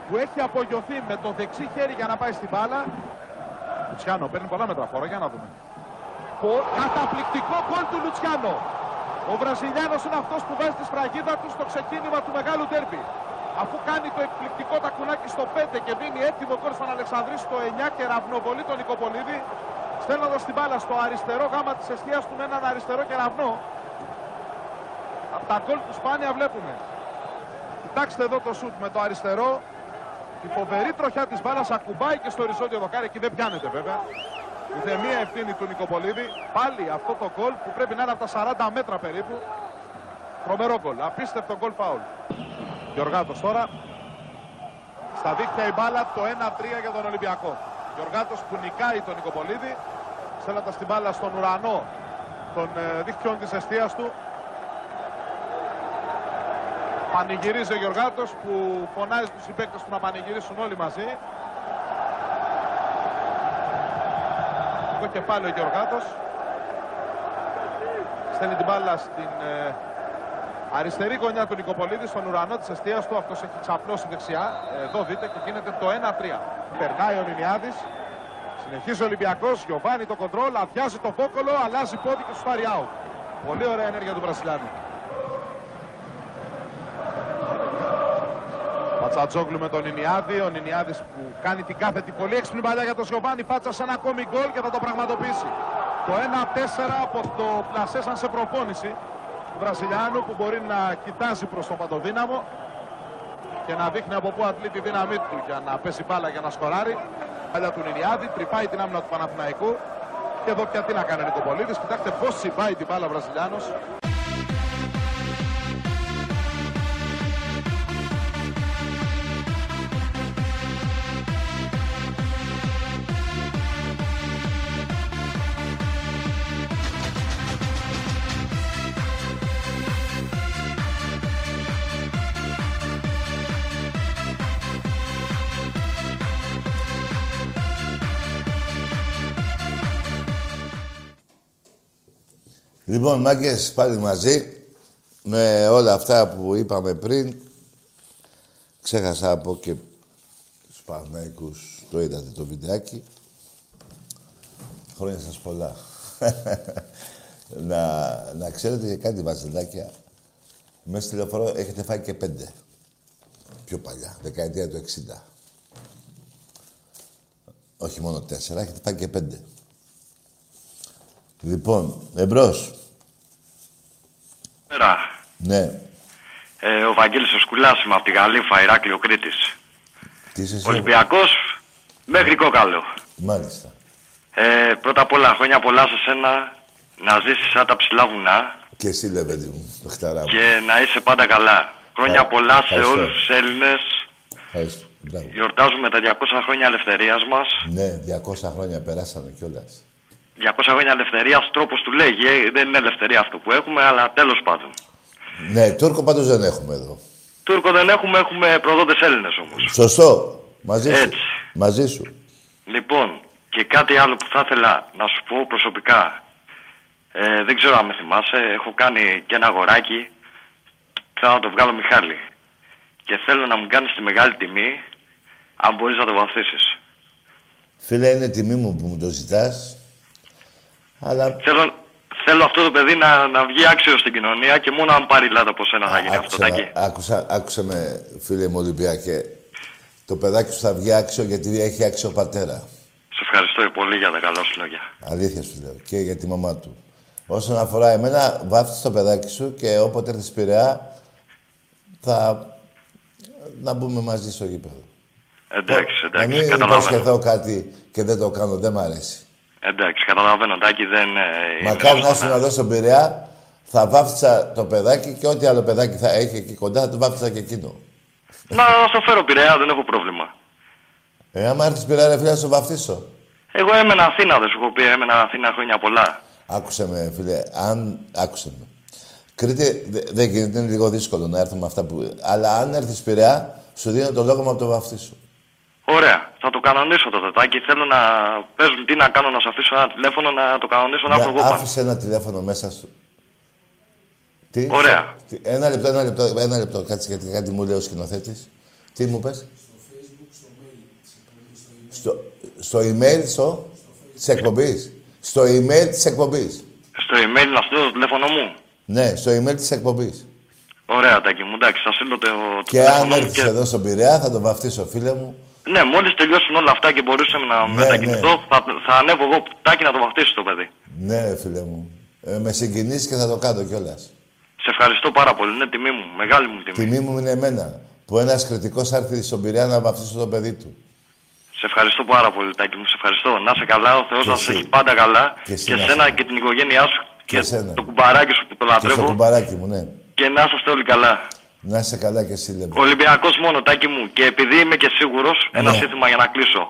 Που έχει απογειωθεί με το δεξί χέρι για να πάει στην μπάλα. Λουτσιάνο παίρνει πολλά μέτρα φόρα. Για να δούμε. Πο- Καταπληκτικό γκολ του Λουτσιάνο. Ο Βραζιλιάνος είναι αυτός που βάζει τη σφραγίδα του στο ξεκίνημα του μεγάλου τέρμπι. Αφού κάνει το εκπληκτικό τακουνάκι στο 5 και δίνει έτοιμο γκολ στον Αλεξανδρή στο 9 και ραυνοβολεί τον Νικοπολίδη, στέλνοντας την μπάλα στο αριστερό γάμα της αιστεία του με έναν αριστερό κεραυνό. Από τα γκολ του σπάνια βλέπουμε. Κοιτάξτε εδώ το σουτ με το αριστερό. Η φοβερή τροχιά της μπάλας ακουμπάει και στο οριζόντιο δοκάρι. Εκεί δεν πιάνεται βέβαια. Ούτε μία ευθύνη του Νικοπολίδη. Πάλι αυτό το γκολ που πρέπει να είναι από τα 40 μέτρα περίπου. Τρομερό γκολ. Απίστευτο γκολ φάουλ. Γιωργάτος τώρα. Στα δίχτυα η μπάλα το 1-3 για τον Ολυμπιακό. Γιωργάτος που νικάει τον Νικοπολίδη. Στέλνοντας την μπάλα στον ουρανό των ε, δίχτυων της αιστείας του. Πανηγυρίζει ο Γιωργάτος που φωνάζει τους συμπαίκτες του να πανηγυρίσουν όλοι μαζί. και πάλι ο Γεωργάτος. Στέλνει την μπάλα στην ε, αριστερή γωνιά του Νικοπολίδης, στον ουρανό της αιστείας του. Αυτός έχει ξαπλώσει δεξιά. Εδώ δείτε και γίνεται το 1-3. Περνάει ο Νινιάδης. Συνεχίζει ο Ολυμπιακός. Γιωβάνι το κοντρόλ. Αδειάζει το φόκολο. Αλλάζει πόδι και σου πάρει out. Πολύ ωραία ενέργεια του Βρασιλιάνου. Πατσατζόγλου με τον Νινιάδη. Ο Νινιάδης που κάνει την κάθετη πολύ έξυπνη παλιά για τον Σιωβάνι. Πάτσα σε ένα ακόμη γκολ και θα το πραγματοποιήσει. Το 1-4 από το πλασέ σαν σε προπόνηση του Βραζιλιάνου που μπορεί να κοιτάζει προς τον Παντοδύναμο και να δείχνει από πού αντλεί τη δύναμή του για να πέσει μπάλα για να σκοράρει. Παλιά του Νινιάδη, τρυπάει την άμυνα του Παναθηναϊκού. Και εδώ πια τι να κάνει ο Νικοπολίδης. Κοιτάξτε πώς συμπάει την μπάλα ο Βραζιλιάνος. Λοιπόν, μάγκες, πάλι μαζί, με όλα αυτά που είπαμε πριν, ξέχασα από και στους Παναθηναϊκούς, το είδατε το βιντεάκι. Χρόνια σας πολλά. να, να ξέρετε και κάτι βαζελάκια. Μέσα στη λεωφορείο έχετε φάει και πέντε. Πιο παλιά, δεκαετία του 60. Όχι μόνο τέσσερα, έχετε φάει και πέντε. Λοιπόν, εμπρός. Πέρα. Ναι. Ε, ο Βαγγέλης ο Σκουλάς είμαι από τη Γαλήφα, Ηράκλειο Κρήτης. Τι είσαι εσύ; Ολυμπιακός μέχρι κόκαλο. Μάλιστα. Ε, πρώτα απ' όλα χρόνια πολλά σε σένα να ζήσεις σαν τα ψηλά βουνά Και εσύ, λέει, παιδί μου, το χταρά μου. και να είσαι πάντα καλά. Χρόνια Ε, πολλά σε ευχαριστώ. όλους τους Έλληνες. Ευχαριστώ. Μπράβο. Γιορτάζουμε τα 200 χρόνια ελευθερίας μας. Ναι, 200 χρόνια περάσανε κιόλας. 200 χρόνια ελευθερίας, τρόπος του λέγει. ε, Δεν είναι ελευθερία αυτό που έχουμε, αλλά τέλος πάντων. Ναι, Τούρκο πάντως δεν έχουμε εδώ. Τούρκο δεν έχουμε, έχουμε προδότες Έλληνες όμως. Σωστό. Μαζί σου. Έτσι. Μαζί σου. Λοιπόν, και κάτι άλλο που θα ήθελα να σου πω προσωπικά. Ε, δεν ξέρω αν με θυμάσαι, έχω κάνει και ένα αγοράκι. Θέλω να το βγάλω Μιχάλη. Και θέλω να μου κάνεις τη μεγάλη τιμή, αν μπορείς να το βαθύσεις. Φίλε, είναι τιμή μου που μου το ζητάς. Αλλά Θέλω, θέλω αυτό το παιδί να, να βγει άξιος στην κοινωνία και μόνο αν πάρει λάθος από σένα θα γίνει αυτό. άκουσα, Τάκη. άκουσα, άκουσα με, φίλε μου Ολυμπιακέ. Το παιδάκι σου θα βγει άξιο γιατί έχει άξιο πατέρα. Σε ευχαριστώ πολύ για τα καλά σου λόγια. Αλήθεια σου λέω. Και για τη μαμά του. Όσον αφορά εμένα, βάφτισε το παιδάκι σου και όποτε έρθεις Πειραιά θα να μπούμε μαζί στο γήπεδο. Εντάξει, Να εντάξει, μην καταλαβαίνω. υποσχεθώ κάτι και δεν το κάνω, δεν μ' αρέσει. Εντάξει, καταλαβαίνω, Τάκη, δεν... ε, είναι Μακάρι να σωστό, ήσουν εδώ στον Πειραιά, θα βάφτισα το παιδάκι και ό,τι άλλο παιδάκι θα έχει εκεί κοντά θα το βάφτισα και εκείνο. Να στο φέρω Πειραιά, δεν έχω πρόβλημα. Ε, άμα έρθεις Πειραιά, ρε φίλε, να σου βαφτίσω. Εγώ έμενα Αθήνα, δεν σου έχω πει, έμενα Αθήνα χρόνια πολλά. Άκουσε με, φίλε, αν... Άκουσε με. Κρήτη, δε- δεν γίνεται, είναι λίγο δύσκολο να έρθουμε αυτά που... Αλλά αν έρθεις Πειραιά, σου δίνω το λόγο μου να το βαφτίσω. Ωραία, θα το κανονίσω το Τάκη. Θέλω να παίζουν τι να κάνω, να σου αφήσω ένα τηλέφωνο να το κανονίσω να έχω εγώ Ναι, πάνω. άφησε ένα τηλέφωνο μέσα σου. Τι, Ωραία. τι- ένα λεπτό, ένα λεπτό, ένα λεπτό, κάτσε γιατί κάτι μου λέει ο σκηνοθέτης. Τι μου πες; Στο, στο email, στο, της εκπομπής. Στο email της εκπομπής. Στο email να στείλω το τηλέφωνο μου. Ναι, στο email της εκπομπής. Ωραία, Τάκη μου, εντάξει, θα στείλω το, το Και αν τηλέφωνο μου έρθεις εδώ στον Πειραιά, θα τον βαφτίσω, φίλε μου. Ναι, μόλις τελειώσουν όλα αυτά και μπορούσαμε να Ναι, μετακινηθώ, θα, θα ανέβω εγώ Τάκη να το βαφτίσω το παιδί. Ναι, ρε φίλε μου. Ε, με συγκινήσει και θα το κάνω κιόλας. Σε ευχαριστώ πάρα πολύ, είναι τιμή μου, μεγάλη μου τιμή. Τιμή μου είναι εμένα. Που ένας κριτικός έρθει στον Πειραιά να βαφτίσω το παιδί του. Σε ευχαριστώ πάρα πολύ, Τάκη μου, σε ευχαριστώ. Να είσαι καλά, ο Θεός να σε εσύ. έχει πάντα καλά. Και εσύ Και να σένα και την οικογένειά σου Και εσένα. το κουμπαράκι σου που το Και στο λατρεύω. κουμπαράκι μου, ναι. Και να είσαστε όλοι καλά. Να είσαι καλά και εσύ, λέμε. Ολυμπιακός μόνο, Τάκη μου. Και επειδή είμαι και σίγουρος, ένα Ναι. σύνθημα για να κλείσω.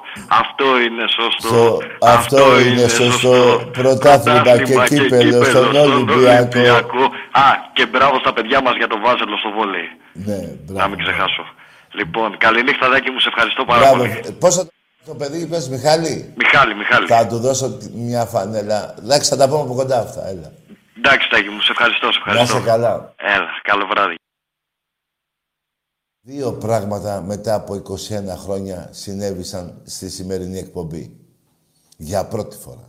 Αυτό είναι σωστό. Στο- αυτό είναι σωστό. Πρωτάθλημα και κύπελλο στον Ολυμπιακό. Α, και μπράβο στα παιδιά μας για το βάζελο στο βόλεϊ. Ναι, Να μην ξεχάσω. Λοιπόν, καληνύχτα, Τάκη μου, σε ευχαριστώ πάρα Μπράβο. πολύ. Πώς θα το... το παιδί, πες, Μιχάλη; Μιχάλη, Μιχάλη. Θα του δώσω μια φανέλα. Εντάξει, θα τα πούμε από κοντά αυτά, έλα. Εντάξει, Τάκη μου, σε ευχαριστώ, σε Να ευχαριστώ. είσαι καλά. Έλα, καλό βράδυ. Δύο πράγματα μετά από 21 χρόνια συνέβησαν στη σημερινή εκπομπή. Για πρώτη φορά.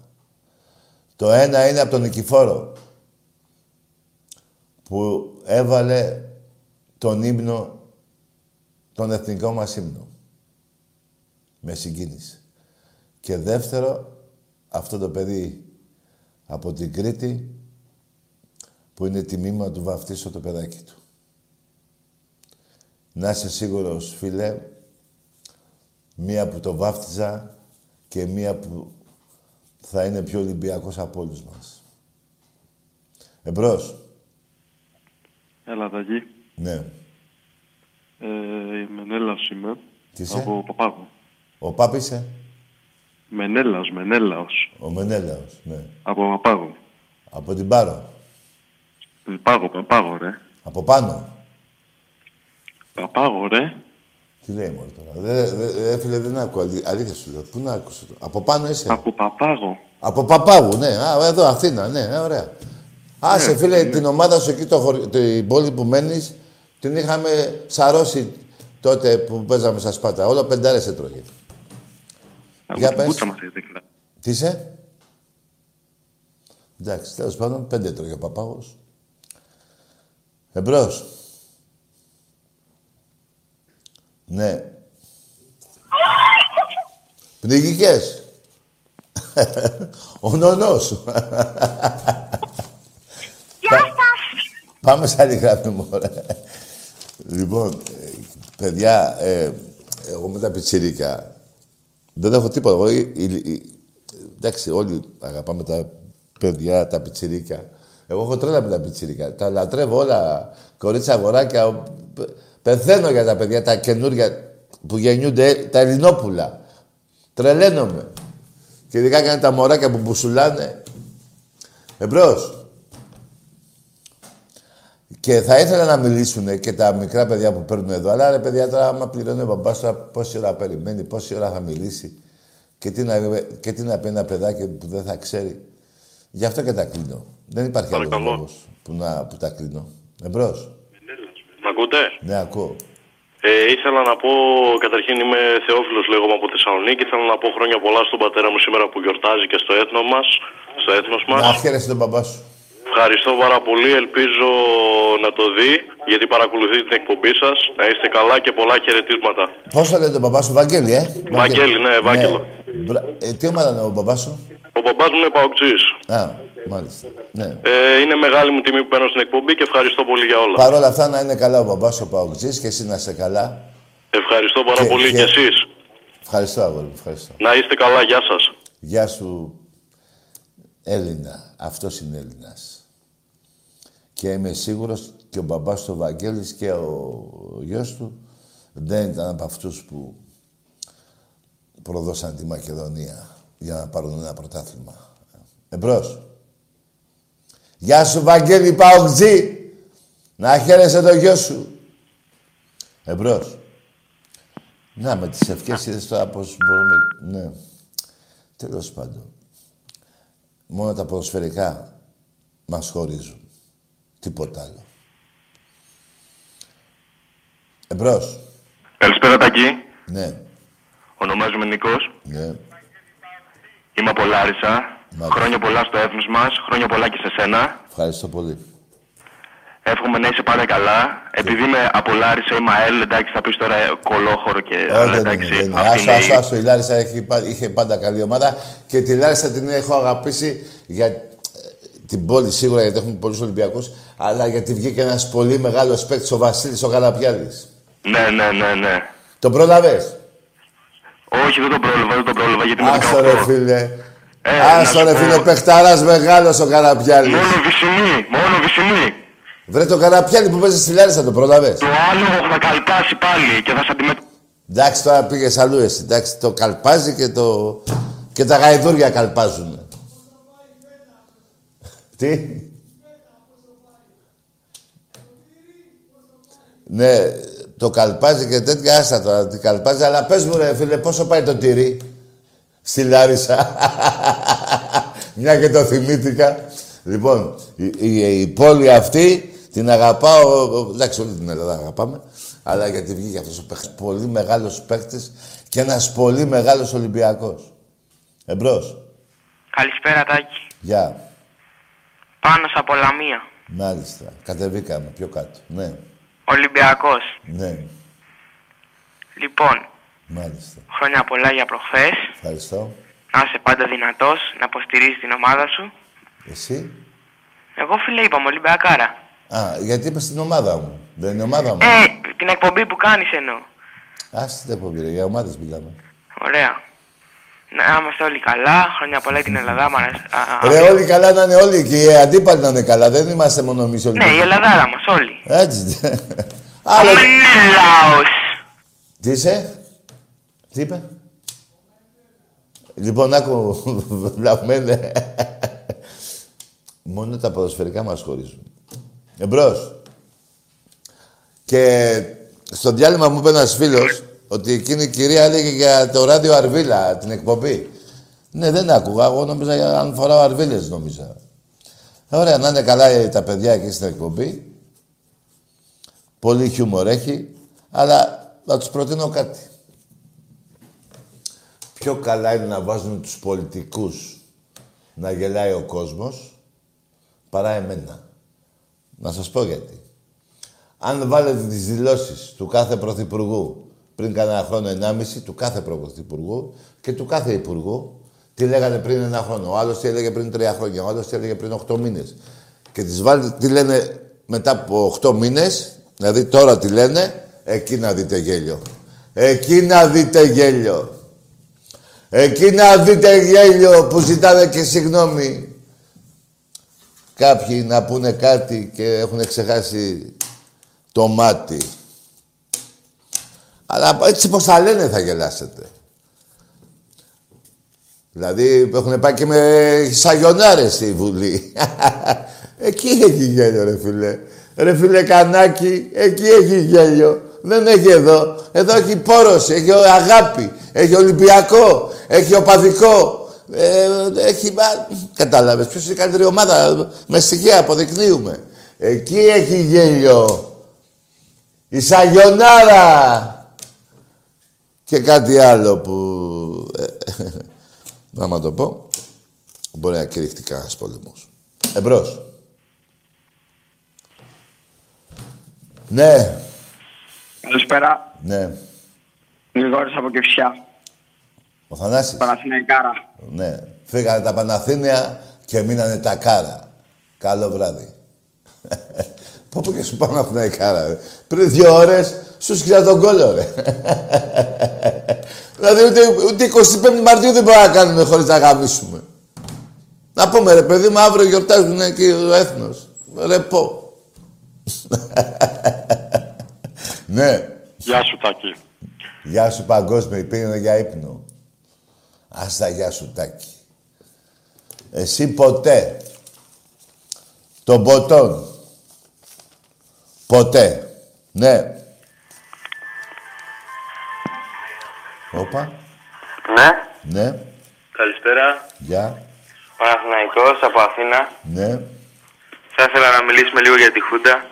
Το ένα είναι από τον Νικηφόρο που έβαλε τον ύμνο, τον εθνικό μας ύμνο. Με συγκίνηση. Και δεύτερο, αυτό το παιδί από την Κρήτη που είναι τιμή μου να του βαφτίσω το παιδάκι του. Να είσαι σίγουρος, φίλε, μία που το βάφτιζα και μία που θα είναι πιο Ολυμπιακός από όλους μας. Εμπρός. Έλα, Ταγί. Ναι. Ε, Μενέλαος είμαι. Τι είσαι; Από Παπάγο. Ο Πάπ είσαι; Μενέλαος, Μενέλαος. Ο Μενέλαος, ναι. Από Παπάγο. Από την Πάρο. Παπάγο, Παπάγο, ρε. Από πάνω. Παπάγο, ρε. Τι λέει μόνο τώρα. Δε, δε, δε, φίλε, δεν ακούω. Αλή- Αλήθεια σου λέω. Πού να άκουσα το. Από πάνω είσαι. Από Παπάγο. Από Παπάγου, ναι. Α, εδώ, Αθήνα, ναι, ε, ωραία. Άσε, Ναι, φίλε, ναι. την ομάδα σου εκεί, το χωρι... την πόλη που μένεις, την είχαμε σαρώσει τότε που παίζαμε στα Σπάτα. Όλο πεντάρες έτρωγε. Για Από την πες. Πούτσα μας έδειξε. Τι είσαι; Εντάξει, τέλος πάντων, πέντε έτρωγε ο Παπάγος. Εμπρός. Ναι. Πνιγικές. Ο νονός σου. Πά- Πάμε σε άλλη γράφη μου, ωραία. Λοιπόν, ε, παιδιά, ε, εγώ με τα πιτσιρίκα δεν έχω τίποτα. Εγώ, η- η- η- εντάξει, όλοι αγαπάμε τα παιδιά, τα πιτσιρίκα. Εγώ έχω τρέλα με τα πιτσιρίκα. Τα λατρεύω όλα. Κορίτσια, αγοράκια. πε- Πεθαίνω για τα παιδιά, τα καινούργια που γεννιούνται, τα Ελληνόπουλα. Τρελαίνομαι. Και ειδικά και αν τα μωράκια που μπουσουλάνε. Εμπρός. Και θα ήθελα να μιλήσουν και τα μικρά παιδιά που παίρνουν εδώ. Αλλά ρε παιδιά, τώρα άμα πληρώνει ο μπαμπάς τώρα πόση ώρα περιμένει, πόση ώρα θα μιλήσει. Και τι να, και τι να πει ένα παιδάκι που δεν θα ξέρει. Γι' αυτό και τα κλείνω. Δεν υπάρχει άλλο λόγος που, να, που τα κλείνω. Εμπρός. Μ' ακούτε; Ναι, ακούω. Ε, ήθελα να πω, καταρχήν είμαι Θεόφιλος λέγομαι από Θεσσαλονίκη. Θέλω να πω χρόνια πολλά στον πατέρα μου σήμερα που γιορτάζει και στο έθνο μας, στο έθνος μας. Να χαίρεσαι τον μπαμπά σου. Ευχαριστώ πάρα πολύ, ελπίζω να το δει, γιατί παρακολουθεί την εκπομπή σας. Να είστε καλά και πολλά χαιρετίσματα. Πώς θα λέει τον μπαμπά σου, Βαγγέλη, ε; Βαγγέλη, ναι, Ευάγγελο. Μπρα- Ε, τι ομάδα είναι ο μπαμπάς σου; Ο μπαμπάς μου είναι παοξής. Α, Μάλιστα. Ναι. Ε, είναι μεγάλη μου τιμή που μπαίνω στην εκπομπή και ευχαριστώ πολύ για όλα. Παρ' όλα αυτά να είναι καλά ο μπαμπάς ο Παοκτζής και εσύ να είσαι καλά. Ευχαριστώ πάρα Και- πολύ και- και εσείς. Ευχαριστώ, αγόρι μου. Ευχαριστώ. Να είστε καλά, γεια σας. Γεια σου, Έλληνα. Αυτός είναι Έλληνας. Και είμαι σίγουρος και ο μπαμπάς του Βαγγέλης και ο, ο γιος του δεν ήταν από αυτούς που προδώσαν τη Μακεδονία για να πάρουν ένα πρωτάθλημα. Εμπρός. Γεια σου, Βαγγέλη Παοκτζή. Να χαίρεσαι το γιο σου. Εμπρός. Να, με τις ευχές είδες τώρα πώς μπορούμε... Ναι. Τέλος πάντων. Μόνο τα ποδοσφαιρικά μας χωρίζουν. Τίποτα άλλο. Εμπρός. Καλησπέρα Τακί. Ναι. Ονομάζομαι Νίκος. Ναι. Είμαι από Λάρισα. Χρόνια πολλά στο έθνος μας. Χρόνια πολλά και σε σένα. Ευχαριστώ πολύ. Εύχομαι να είσαι πάντα καλά. Επειδή είμαι από Λάρισα, είμαι ΑΕΛ, εντάξει, θα πεις τώρα ε, κολόχωρο και Όχι, αλλά δεν εντάξει. είναι, δεν είναι. αυτή Άσο, είναι άσο, η- άσο. Η Λάρισα έχει, πα- είχε πάντα καλή ομάδα και τη Λάρισα την έχω αγαπήσει για ε, την πόλη σίγουρα γιατί έχουμε πολλούς Ολυμπιακούς αλλά γιατί βγήκε ένας πολύ μεγάλος παίκτης ο Βασίλης ο Γαλαπιάδης. Ναι, ναι, ναι, ναι. Τον πρόλαβες; Όχι, δεν το πρόλαβα, δεν το πρόλαβα γιατί είμαι Άσο ρε 18. φίλε. Ε, Άσο να ρε σου πω. φίλε, παιχταράς μεγάλος ο Καραπιάλης. Μόνο βυσινή, μόνο βυσινή. Βρε το Καραπιάλη που παίζεις στη Λάρισα, το πρόλαβες. Το άλλο θα καλπάσει πάλι και θα σε αντιμετωπίσει. Εντάξει, τώρα πήγες αλλού εσύ. Εντάξει, το καλπάζει και το... και τα γαϊδούρια καλπάζουν. Τι; Ναι, το καλπάζει και τέτοια άστα τώρα, τι καλπάζει. Αλλά πες μου ρε φίλε, πόσο πάει το τυρί; Στη Λάρισα. Μια και το θυμήθηκα. Λοιπόν, η, η- η πόλη αυτή την αγαπάω, εντάξει όλη την Ελλάδα αγαπάμε, αλλά γιατί βγήκε αυτός ο παίχτης, πολύ μεγάλος παίχτης και ένας πολύ μεγάλος Ολυμπιακός. Εμπρός. Καλησπέρα Τάκη. Γεια. Πάνω από Λαμία. Μάλιστα. Κατεβήκαμε πιο κάτω. Ναι. Ολυμπιακός. Ναι. Λοιπόν, Μάλιστα. χρόνια πολλά για προχθές. Ευχαριστώ. Να είσαι πάντα δυνατός, να υποστηρίζεις την ομάδα σου. Εσύ; Εγώ φίλε είπαμε Ολυμπιακάρα. Α, γιατί είπες στην ομάδα μου. Δεν είναι ομάδα μου. Ε, την εκπομπή που κάνεις εννοώ. Άσε την εκπομπή, ρε. Για ομάδες μιλάμε. Ωραία. Να είμαστε όλοι καλά. Χρόνια πολλά για την Ελλάδα. Μ' αρέσει. Α, α, Ρε, όλοι καλά να είναι όλοι και οι αντίπαλοι να είναι καλά. Δεν είμαστε μόνο εμείς όλοι. Ναι, η Ελλαδάρα μας όλοι. Έτσι. Άλλος... Λαός. Τι είσαι; Τι είπε; Λοιπόν, άκου, βλαμμένε. Μόνο τα ποδοσφαιρικά μας χωρίζουν. Εμπρός. Και στο διάλειμμα μου είπε ένας φίλος ότι εκείνη η κυρία έλεγε για το ράδιο Αρβίλα, την εκπομπή. Ναι, δεν άκουγα. Εγώ νόμιζα για αν φοράω Αρβίλες, νόμιζα. Ωραία, να είναι καλά ε, τα παιδιά εκεί στην εκπομπή. Πολύ χιούμορ έχει. Αλλά θα τους προτείνω κάτι. Πιο καλά είναι να βάζουν τους πολιτικούς να γελάει ο κόσμος παρά εμένα. Να σας πω γιατί. Αν βάλετε τις δηλώσεις του κάθε πρωθυπουργού πριν κανένα χρόνο, ενάμιση, του κάθε πρωθυπουργού και του κάθε υπουργού, τι λέγανε πριν ένα χρόνο. Ο άλλος τι έλεγε πριν τρία χρόνια, ο άλλος τι έλεγε πριν οχτώ μήνες. Και τις βάλετε τι λένε μετά από οχτώ μήνες, δηλαδή τώρα τι λένε, εκεί να δείτε γέλιο. Εκεί να δείτε γέλιο. Εκεί να δείτε γέλιο που ζητάνε και συγγνώμη. Κάποιοι να πούνε κάτι και έχουν ξεχάσει το μάτι. Αλλά έτσι πως τα λένε θα γελάσετε. Δηλαδή έχουν πάει και με σαγιονάρες στη Βουλή. εκεί έχει γέλιο ρε φίλε. Ρε φίλε Κανάκη, εκεί έχει γέλιο. Δεν έχει εδώ. Εδώ έχει πόρωση, έχει αγάπη, έχει Ολυμπιακό, έχει οπαδικό. Ε, έχει... α, Κατάλαβες, ποιος είναι η καλύτερη ομάδα. Με στοιχεία αποδεικνύουμε. Εκεί έχει γέλιο. Η Σαγιονάρα. Και κάτι άλλο που... ε, να μα το πω. Μπορεί να κηρυχτεί κανένας πόλεμος. Εμπρός. Ναι, Καλησπέρα. ναι. Γρηγόρης από Κευσιά. Ο Θανάσης. Παναθηναϊκάρα. Ναι. Φύγανε τα Παναθήνια, και μείνανε τα κάρα. Καλό βράδυ. Πω πω και σου πάω να πνάει κάρα, ρε. Πριν δύο ώρες σου σκύλα τον κόλλο, ρε. δηλαδή ούτε, ούτε 25 Μαρτίου δεν μπορούμε να κάνουμε χωρίς να γαμίσουμε. Να πούμε ρε παιδί μου, αύριο γιορτάζουν εκεί το έθνος. Ρε πω. ναι. Γεια σου, Τάκη. Γεια σου παγκόσμιο, πήγαινε για ύπνο. Άστα γεια σου Τάκη. Εσύ ποτέ. Τον ποτόν. Ποτέ. Ναι. Όπα. Ναι, Ναι. καλησπέρα. Γεια. Παναθηναϊκός από Αθήνα. Ναι. Θα ήθελα να μιλήσουμε λίγο για τη Χούντα.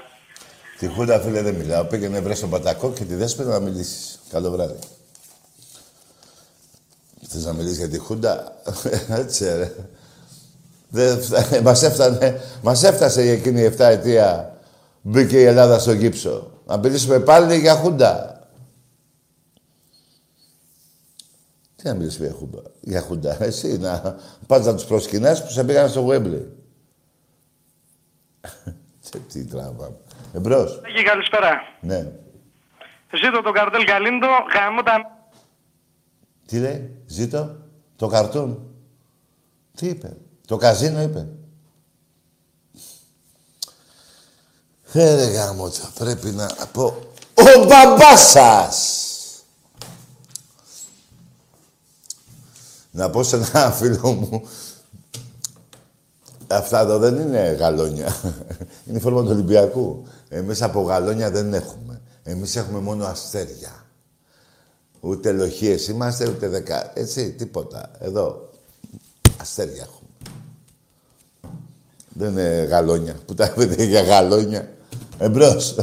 Τη Χούντα, φίλε, δεν μιλάω. Πήγαινε βρες τον Πατακό και τη Δέσποινα να μιλήσεις. Καλό βράδυ. Θες να μιλήσεις για τη Χούντα; Έτσι, ρε. Δεν φτα- μας, έφτανε, μας έφτασε για εκείνη η 7 ετία. Μπήκε η Ελλάδα στο γύψο. Να μιλήσουμε πάλι για Χούντα. Τι να μιλήσουμε για Χούντα; Για Χούντα. Εσύ να πας να τους προσκυνάς που σε πήγαν στο Wembley. Τι- Τι τράβα. Εμπρός. Τάκη, καλησπέρα. Ναι. Ζήτω τον καρτέλ Γαλίντο, γαμώ τα... Τι λέει, ζήτω, το καρτούν. Τι είπε, το καζίνο είπε. Ε, ρε γάμο, πρέπει να πω... Ο μπαμπάς σας! Να πω σε ένα φίλο μου... Αυτά εδώ δεν είναι γαλόνια. Είναι η φόρμα του Ολυμπιακού. Εμείς από γαλόνια δεν έχουμε. Εμείς έχουμε μόνο αστέρια. Ούτε λοχίες είμαστε, ούτε δεκα... Έτσι, τίποτα. Εδώ, αστέρια έχουμε. Δεν είναι γαλόνια. Που τα είπετε για γαλόνια. Εμπρός.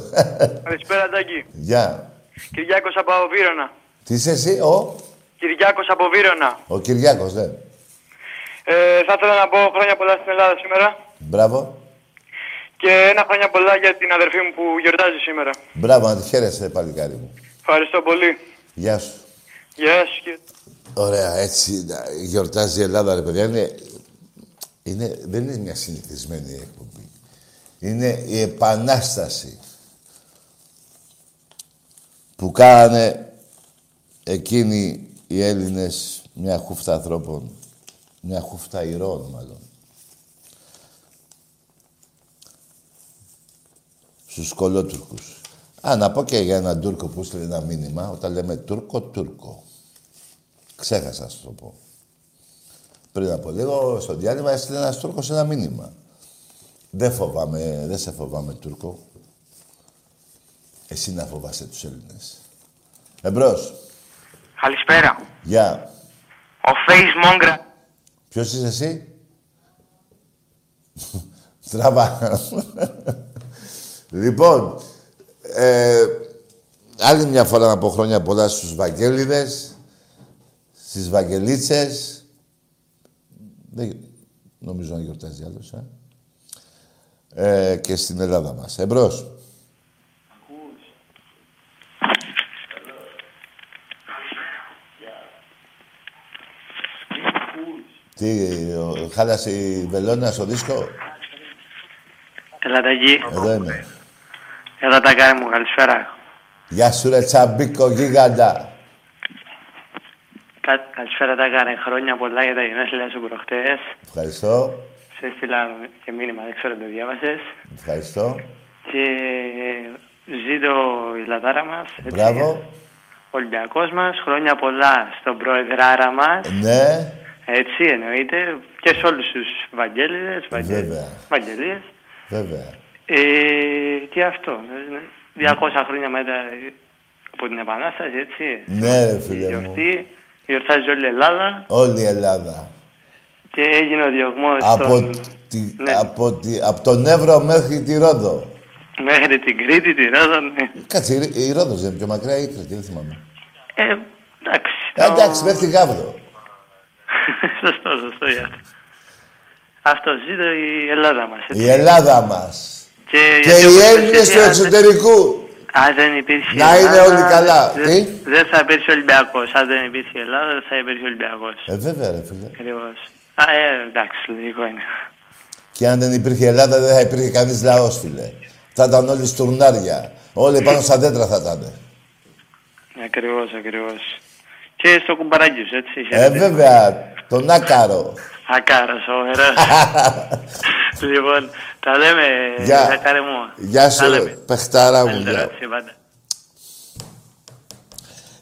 Καλησπέρα, Τάκη. Γεια. Κυριάκος από Βύρονα. Τι είσαι εσύ, ο, Κυριάκος από Βύρονα. ο Κυριάκος, ναι. Ε, θα ήθελα να πω χρόνια πολλά στην Ελλάδα σήμερα Μπράβο. Και ένα χρόνια πολλά για την αδερφή μου που γιορτάζει σήμερα. Μπράβο, να τη χαίρεσαι, παλικάρι μου. Ευχαριστώ πολύ. Γεια σου. Γεια σου. κύριε. Ωραία, έτσι να- γιορτάζει η Ελλάδα, ρε παιδιά. Είναι, είναι, δεν είναι μια συνηθισμένη εκπομπή. Είναι η επανάσταση που κάνανε εκείνοι οι Έλληνες μια χούφτα ανθρώπων, μια χούφτα ηρώων μάλλον. Στους κολότουρκους. Α, να πω και για έναν Τούρκο που στείλε ένα μήνυμα, όταν λέμε Τούρκο, Τούρκο. Ξέχασα να σου το πω. Πριν από λίγο, στο διάλειμμα, έστειλε ένας Τούρκος ένα μήνυμα. Δεν φοβάμαι, δεν σε φοβάμαι Τούρκο. Εσύ να φοβάσαι τους Έλληνες. Εμπρός. Καλησπέρα. Γεια. Ο Face Μόγκρα. Ποιος είσαι εσύ; Στραβά. Λοιπόν, ε, άλλη μια φορά να πω χρόνια πολλά στους Βαγγέλιδες, στις Βαγγελίτσες. Δεν νομίζω να γιορτάζει άλλος, ε. ε. Και στην Ελλάδα μας. Εμπρός. Τι, ο- χάλασε η βελόνα στο δίσκο; Έλα Τάκη. Εδώ είμαι. Έλα τα κάνει μου. Καλησπέρα. Γεια σου ρε τσαμπίκο γίγαντα. Κα- Καλησπέρα τα κάνει. Χρόνια πολλά για τα γενέθλια σου προχτές. Ευχαριστώ. Σε έστειλα και μήνυμα, δεν ξέρω αν το διάβασες. Ευχαριστώ. Και ζήτω η λατάρα μας. έτσι. Μπράβο. Ο Ολυμπιακός μας. Χρόνια πολλά στον προεδράρα μας. Ναι, Έτσι εννοείται. Και σε όλους τους Βαγγέλιδες, Βαγγε... Βέβαια. Βαγγελίες. βέβαια. Ε, τι αυτό. ε, 200 χρόνια μετά από την Επανάσταση, έτσι. Ναι ρε φίλε μου. Γιορτή. Γιορτάζει όλη η Ελλάδα. Όλη η Ελλάδα. Και έγινε ο διωγμός Από, των- τη, Ναι. από, τη, από τον Εύρο μέχρι τη Ρόδο. μέχρι την Κρήτη, τη Ρόδο. Ναι. Κάτσε, η, η Ρόδος δεν είναι πιο μακριά ή η Κρήτη, δεν θυμάμαι. Ε, εντάξει. Ε, εντάξει, μέχρι τη Γάβδο. σωστό, σωστό για αυτό. Αυτό ζήτω η Ελλάδα μας. έτσι. Η Ελλάδα μας. Και, Και γιατί οι όπως Έλληνες εσύ, του αν- εξωτερικού. Αν δεν υπήρχε Να είναι Ελλάδα, όλοι καλά. Δεν, Τι; δεν θα υπήρχε Ολυμπιακός. Αν δεν υπήρχε η Ελλάδα, δεν θα υπήρχε Ολυμπιακός. Ε, βέβαια ρε φίλε. Ακριβώς. Α, ε, εντάξει, λογικό είναι. Και αν δεν υπήρχε Ελλάδα, δεν θα υπήρχε κανείς λαός, φίλε. Θα ήταν όλοι στουρνάρια. Όλοι πάνω στα δέντρα θα ήταν. Ακριβώς, ακριβώς. Και στο κουμπαράκι σου, έτσι. Ε, χαίρετε. βέβαια, τον άκαρο. Ακάρα, ωραίο. λοιπόν, τα λέμε, Γεια. Ζακάρε μου. Γεια σου, Τα ρε, λέμε. παιχτάρα μου. Καλύτερα, γεια. έτσι, πάντα.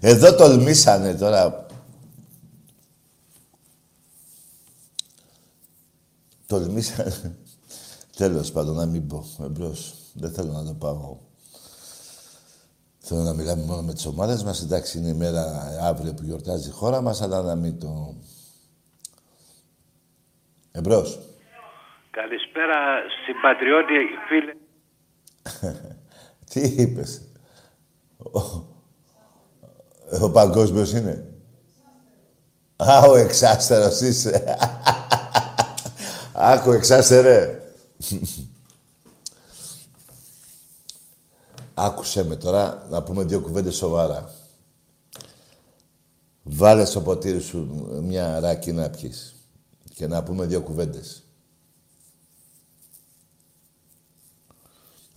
Εδώ τολμήσανε τώρα. Τολμήσανε. Τέλος πάντων, να μην πω. Εμπρός. Δεν θέλω να το πάω. Θέλω να μιλάμε μόνο με τις ομάδες μας. Εντάξει, είναι η μέρα αύριο που γιορτάζει η χώρα μας, αλλά να μην το... Εμπρός. Καλησπέρα συμπατριώτη φίλε. Τι είπες; Ο, ο παγκόσμιος είναι; Α, ο εξάστερος είσαι. Άκου, εξάστερε. Άκουσέ με τώρα να πούμε δύο κουβέντες σοβαρά. Βάλε στο ποτήρι σου μια ράκη να πιεις και να πούμε δύο κουβέντες.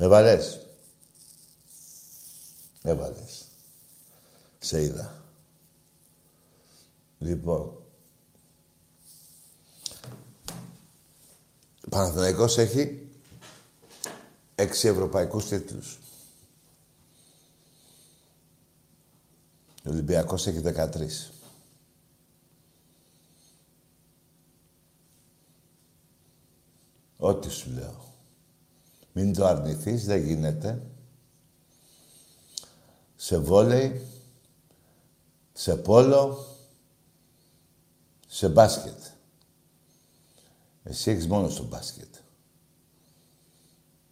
Έβαλες. Έβαλες. Σε είδα. Λοιπόν. Ο Παναθηναϊκός έχει έξι ευρωπαϊκούς τίτλους. Ο Ολυμπιακός έχει 13. Ό,τι σου λέω. Μην το αρνηθείς, δεν γίνεται. Σε βόλεϊ, σε πόλο, σε μπάσκετ. Εσύ έχεις μόνο στο μπάσκετ.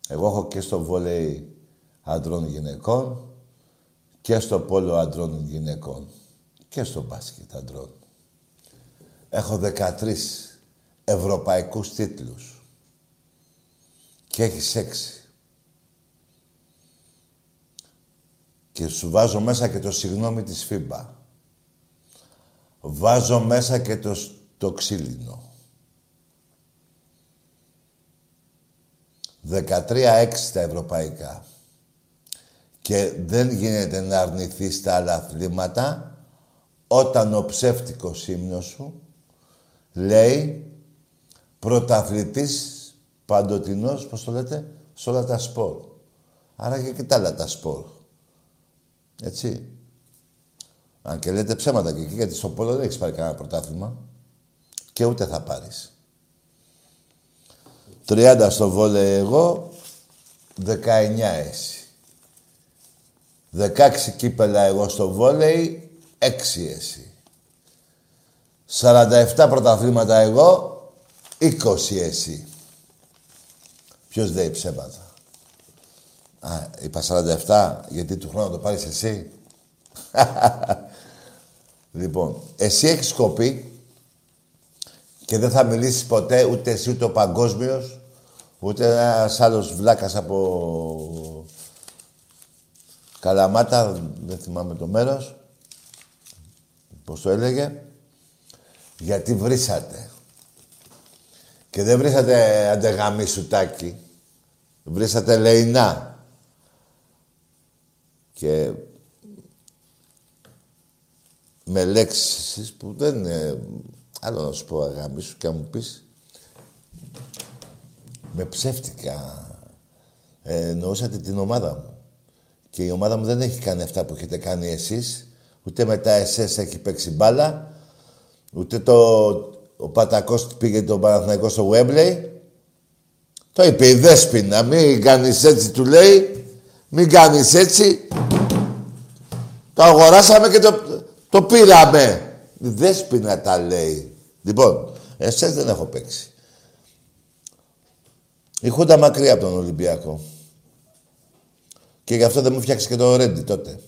Εγώ έχω και στο βόλεϊ άντρων γυναικών και στο πόλο άντρων γυναικών και στο μπάσκετ άντρων. Έχω 13 ευρωπαϊκούς τίτλους και έχεις έξι. Και σου βάζω μέσα και το συγγνώμη της ΦΥΜΠΑ. Βάζω μέσα και το, σ- το ξύλινο. 13-6 τα ευρωπαϊκά. Και δεν γίνεται να αρνηθείς τα άλλα αθλήματα όταν ο ψεύτικος ύμνος σου λέει πρωταθλητής παντοτινός, πώς το λέτε, σε όλα τα σπορ. Άρα και, και τα άλλα τα σπορ. Έτσι. Αν και λέτε ψέματα και εκεί, γιατί στο πόλο δεν έχεις πάρει κανένα πρωτάθλημα. Και ούτε θα πάρεις. 30 στο βόλεϊ εγώ, 19 εσύ. 16 κύπελα εγώ στο βόλεϊ, 6 εσύ. 47 πρωταθλήματα εγώ, 20 εσύ. Ποιος λέει ψέματα. Α, είπα 47, γιατί του χρόνου να το πάρεις εσύ. λοιπόν, εσύ έχεις κοπεί και δεν θα μιλήσεις ποτέ ούτε εσύ ούτε ο παγκόσμιος, ούτε ένας άλλος βλάκας από Καλαμάτα, δεν θυμάμαι το μέρος, πώς το έλεγε, γιατί βρήσατε. Και δεν βρήσατε αντεγαμί σουτάκι. Βρήσατε λεϊνά. Και με λέξεις που δεν είναι... Άλλο να σου πω αγάμι σου και να μου πεις με ψεύτικα ε, εννοούσατε την ομάδα μου. Και η ομάδα μου δεν έχει κάνει αυτά που έχετε κάνει εσείς. Ούτε μετά εσές έχει παίξει μπάλα. Ούτε το, ο Πατακός πήγε τον Παναθηναϊκό στο Wembley. Το είπε η Δέσποινα. Μην κάνεις έτσι, του λέει. Μην κάνεις έτσι. Το αγοράσαμε και το, το πήραμε. Η Δέσποινα τα λέει. Λοιπόν, εσές δεν έχω παίξει. Η Χούντα μακριά από τον Ολυμπιακό. Και γι' αυτό δεν μου φτιάξει και το Ρέντι τότε.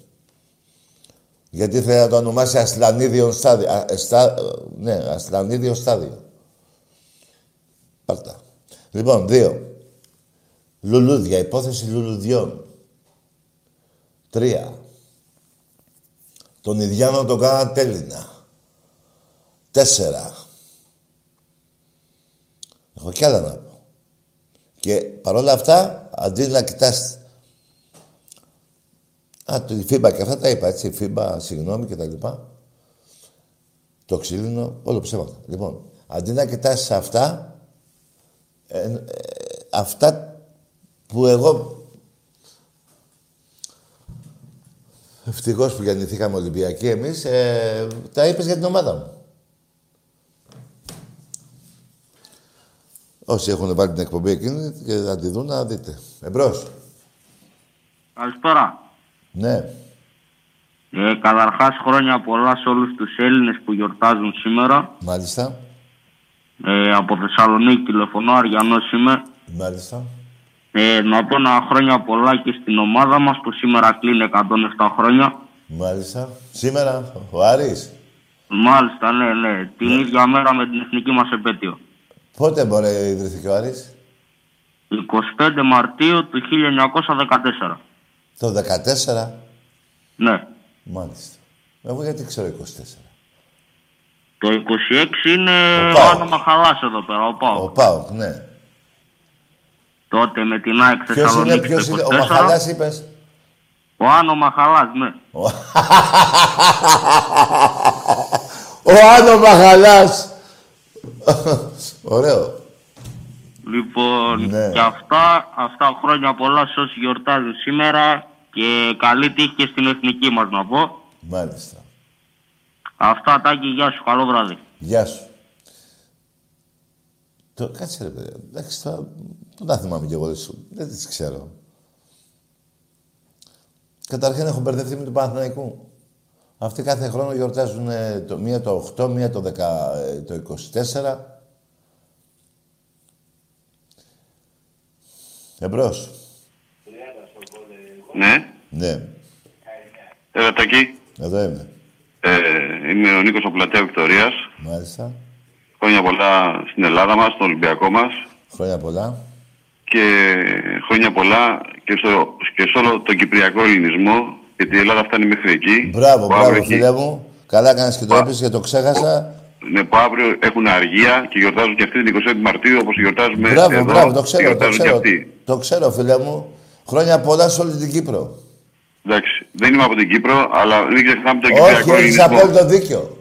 Γιατί ήθελε να το ονομάσει Ασλανίδιο στάδιο. Α, εστα- ναι, Ασλανίδιο στάδιο. Πάρτα. Λοιπόν, δύο. Λουλούδια, υπόθεση λουλουδιών. Τρία. Τον Ιδιάνο τον κάναν τέλεινα. Τέσσερα. Έχω κι άλλα να πω. Και παρόλα αυτά, αντί να κοιτάς... Α, το, η φίμπα και αυτά τα είπα, έτσι. Φίμπα, συγγνώμη και τα λοιπά. Το ξύλινο, όλο ψέματα. Λοιπόν, αντί να κοιτάς αυτά, ε, ε, αυτά που εγώ Ευτυχώς που γεννηθήκαμε Ολυμπιακοί εμείς, ε, τα είπες για την ομάδα μου. Όσοι έχουν βάλει την εκπομπή εκείνη και θα τη δουν, να δείτε. Εμπρός. Καλησπέρα. Ναι. Ε, καταρχάς χρόνια πολλά σε όλους τους Έλληνες που γιορτάζουν σήμερα. Μάλιστα. Ε, από Θεσσαλονίκη τηλεφωνώ, Αριανός είμαι. Μάλιστα. Ε, να πω ένα χρόνια πολλά και στην ομάδα μας που σήμερα κλείνει 107 χρόνια. Μάλιστα. Σήμερα ο Άρης. Μάλιστα, ναι, ναι. Την ίδια μέρα με την εθνική μας επέτειο. Πότε μπορεί να ιδρυθεί ο Άρης; 25 Μαρτίου του 1914. Το 14. Ναι. Μάλιστα. Εγώ γιατί ξέρω 24. Το 26 είναι Ο ο Πάοκ. Άνω Μαχαλάς εδώ πέρα, ο Πάοκ. Ο Πάοκ, ναι. Τότε με την ΑΕΚ Ποιος είναι, Θεσσαλονίκη ποιος το είναι, 24. ο Μαχαλάς είπες; Ο Άνω Μαχαλάς, ναι. Ο Άνω Μαχαλάς. Ωραίο. Λοιπόν, Ναι. και αυτά, αυτά χρόνια πολλά σε όσοι γιορτάζουν σήμερα και καλή τύχη και στην εθνική μας να πω. Μάλιστα. Αυτά, Τάκη, γεια σου, καλό βράδυ. Γεια σου. Το, κάτσε ρε παιδιά. Εντάξει, τώρα, πού τα θυμάμαι κι εγώ, δεν σου- δεν τις ξέρω. Καταρχήν έχω μπερδευτεί με τον Παναθηναϊκού. Αυτοί κάθε χρόνο γιορτάζουν ε, το, μία το 8, μία το, 10, ε, το 24. Εμπρός. Ναι, Ναι, έλα Τάκη. εδώ είμαι. Ε, είμαι ο Νίκος από Πλατεία Βικτορίας. Μάλιστα. Χρόνια πολλά στην Ελλάδα μας, στον Ολυμπιακό μας. Χρόνια πολλά. Και χρόνια πολλά και, στο, και σε όλο τον Κυπριακό ελληνισμό, γιατί η Ελλάδα φτάνει μέχρι εκεί. Μπράβο, Που αύριο μπράβο, έχει- φίλε μου. Καλά έκανες και το έπεισες και το ξέχασα. Ναι, που αύριο έχουν αργία και γιορτάζουν και αυτοί την 20η Μαρτίου όπως γιορτάζουμε Μπράβο, εδώ. μπράβο, το και ξέρω, το γιορτάζουν και ξέρω. αυτοί. Το ξέρω, φίλε μου. Χρόνια πολλά σε όλη την Κύπρο. Εντάξει, δεν είμαι από την Κύπρο, αλλά μην ξεχνάμε τον Όχι, Κυπριακό έχεις ελληνισμό. απόλυτο δίκιο.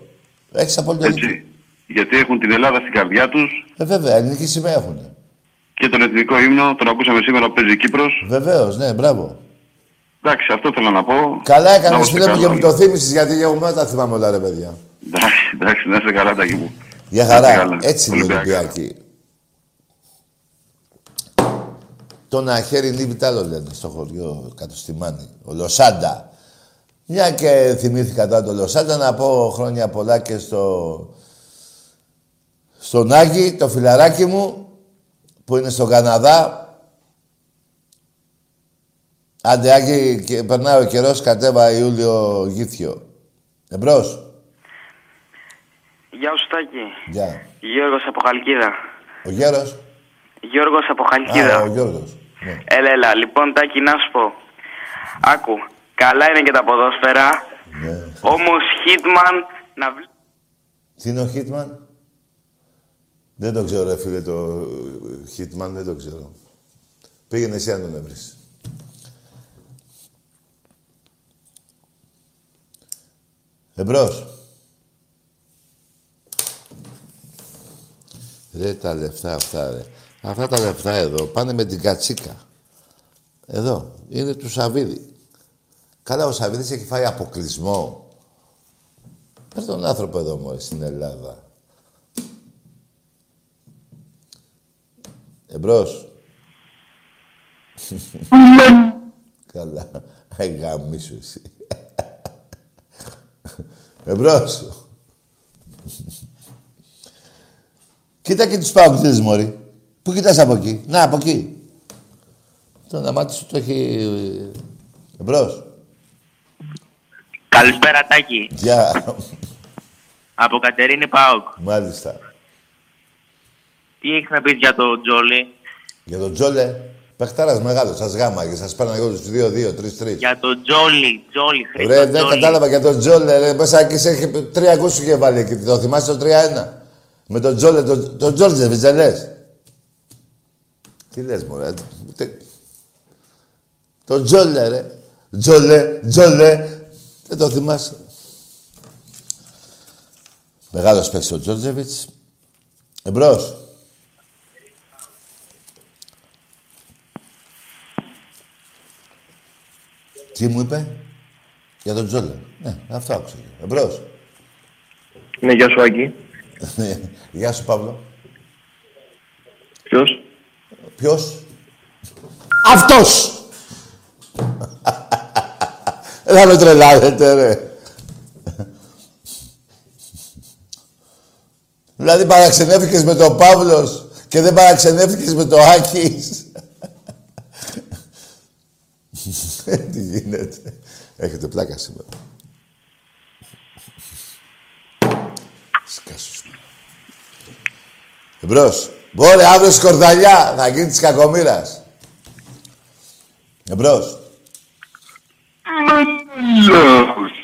Έχεις απόλυτο δίκιο. Έτσι. Γιατί έχουν την Ελλάδα στην καρδιά τους Ε, βέβαια, ελληνική σημαία έχουν. και τον εθνικό ύμνο, τον ακούσαμε σήμερα που παίζει η Κύπρος. Βεβαίως, ναι, μπράβο. Εντάξει, αυτό θέλω να πω. Καλά Να έκανες, είμαστε φίλε μου, και καλά. μου το θύμισε γιατί και εγώ μετά τα θυμάμαι όλα, ρε παιδιά. Εντάξει, εντάξει, να είστε καλά, Τάκη μου. Για Να είστε χαρά. καλά. Έτσι είναι οι Ολυμπιακά. Ολυμπιακοί. Το να χέρι λίβει τ' άλλο λένε στο χωριό κάτω στη Μάνη. Ο Λοσάντα. Μια και θυμήθηκα τώρα το Λοσάντα να πω χρόνια πολλά και στο... στον Άγη, το φιλαράκι μου, που είναι στον Καναδά. Άντε Άγη, και περνάει ο καιρός, κατέβα Ιούλιο Γήθιο. Εμπρός. Γεια σου Τάκη. Γεια. Γιώργος από Χαλκίδα. Ο Γέρος; Γιώργος από Χαλκίδα. Α, ο Γιώργος. Έλα, έλα. Λοιπόν, Τάκη, να σου πω. Άκου. Καλά είναι και τα ποδόσφαιρα. Ναι. Όμως, Hitman, να βλέπει. Τι είναι ο Hitman? Δεν το ξέρω, ρε φίλε, το Hitman, δεν το ξέρω. Πήγαινε εσύ αν τον έβρεις. Εμπρός. Ρε τα λεφτά αυτά, ρε. Αυτά τα λεφτά εδώ πάνε με την κατσίκα. Εδώ. Είναι του Σαββίδη. Καλά, ο Σαββίδης έχει φάει αποκλεισμό. Πες τον άνθρωπο εδώ μόλις στην Ελλάδα. Εμπρός. Καλά. Ε, γαμίσου εσύ. Εμπρός. Κοίτα και τους παοκτήρες, μωρή. Πού κοιτάς από εκεί; Να, από εκεί. Το μάτι σου το έχει... Εμπρός. Καλησπέρα Τάκη. Γεια. Από Κατερίνη Πάοκ. Μάλιστα. Τι έχεις να πεις για το Τζόλι; Για τον Τζόλε. Παιχτάρας μεγάλος, σας γάμα και σας παίρνω εγώ τους 2-2, 3-3. Για το Τζόλι. Τζόλι. Χρήστο Ρε, δεν Τζόλι. κατάλαβα για τον Τζόλε. Ρε, μέσα εκεί σε είχε τρία γκολ σου είχε βάλει εκεί. Το θυμάσαι το 3-1. Με τον Τζόλε, τον, τον Τζόρτζε, βιτζελές. Τι λες, μωρέ. Ούτε... Το Τζόλε, ρε. Τζόλε, Τζόλε. Δεν το θυμάσαι. Μεγάλος παίκτης ο Τζόρτζεβιτς. Εμπρός. Τι μου είπε; Για τον Τζόλε. Ναι, αυτό άκουσα. Εμπρός. Ναι, γεια σου, Άκη. Γεια σου, Παύλο. Ποιος; Ποιος; Αυτός! Δεν με τρελάνετε, ρε. Δηλαδή παραξενεύτηκες με τον Παύλος και δεν παραξενεύτηκες με το Άκης. Τι γίνεται. Έχετε πλάκα σήμερα. Εμπρός. Μπορεί αύριο σκορδαλιά θα γίνει της κακομήρας. Εμπρός.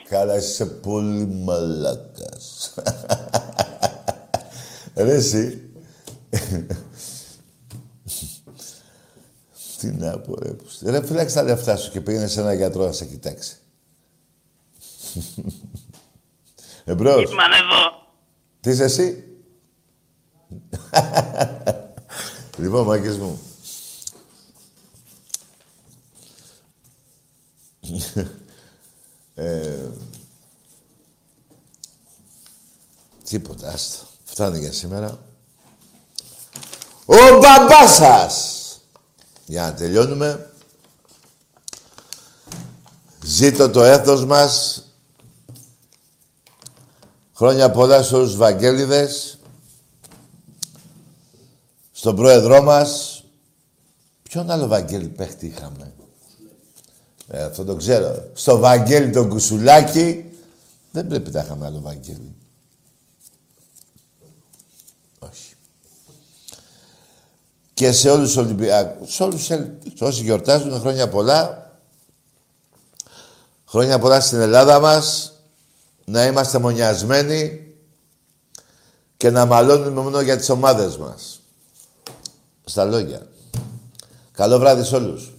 Καλά, είσαι πολύ μαλάκας. Ρε εσύ. Τι να πω, ρε. που- Ρε, φυλάξε τα λεφτά σου και πήγαινε σε ένα γιατρό να σε κοιτάξει. Εμπρός. Ήμαν εδώ. Τι είσαι εσύ; λοιπόν, μάγκες μου. ε, τίποτα, άστο. Φτάνει για σήμερα. Ο μπαμπάς σας! Για να τελειώνουμε. Ζήτω το έθος μας. Χρόνια πολλά σε όλους τους Βαγγέλιδες. Στον πρόεδρό μας. Ποιον άλλο Βαγγέλη παίχτη είχαμε; Ε, αυτό το ξέρω. Στο Βαγγέλη τον Κουσουλάκη. Δεν πρέπει να είχαμε άλλο Βαγγέλη. Όχι. Και σε όλους τους Ολυμπιακούς, σε όλους τους όσοι γιορτάζουν χρόνια πολλά. Χρόνια πολλά στην Ελλάδα μας. Να είμαστε μονιασμένοι και να μαλώνουμε μόνο για τις ομάδες μας. Στα λόγια. Καλό βράδυ σε όλους.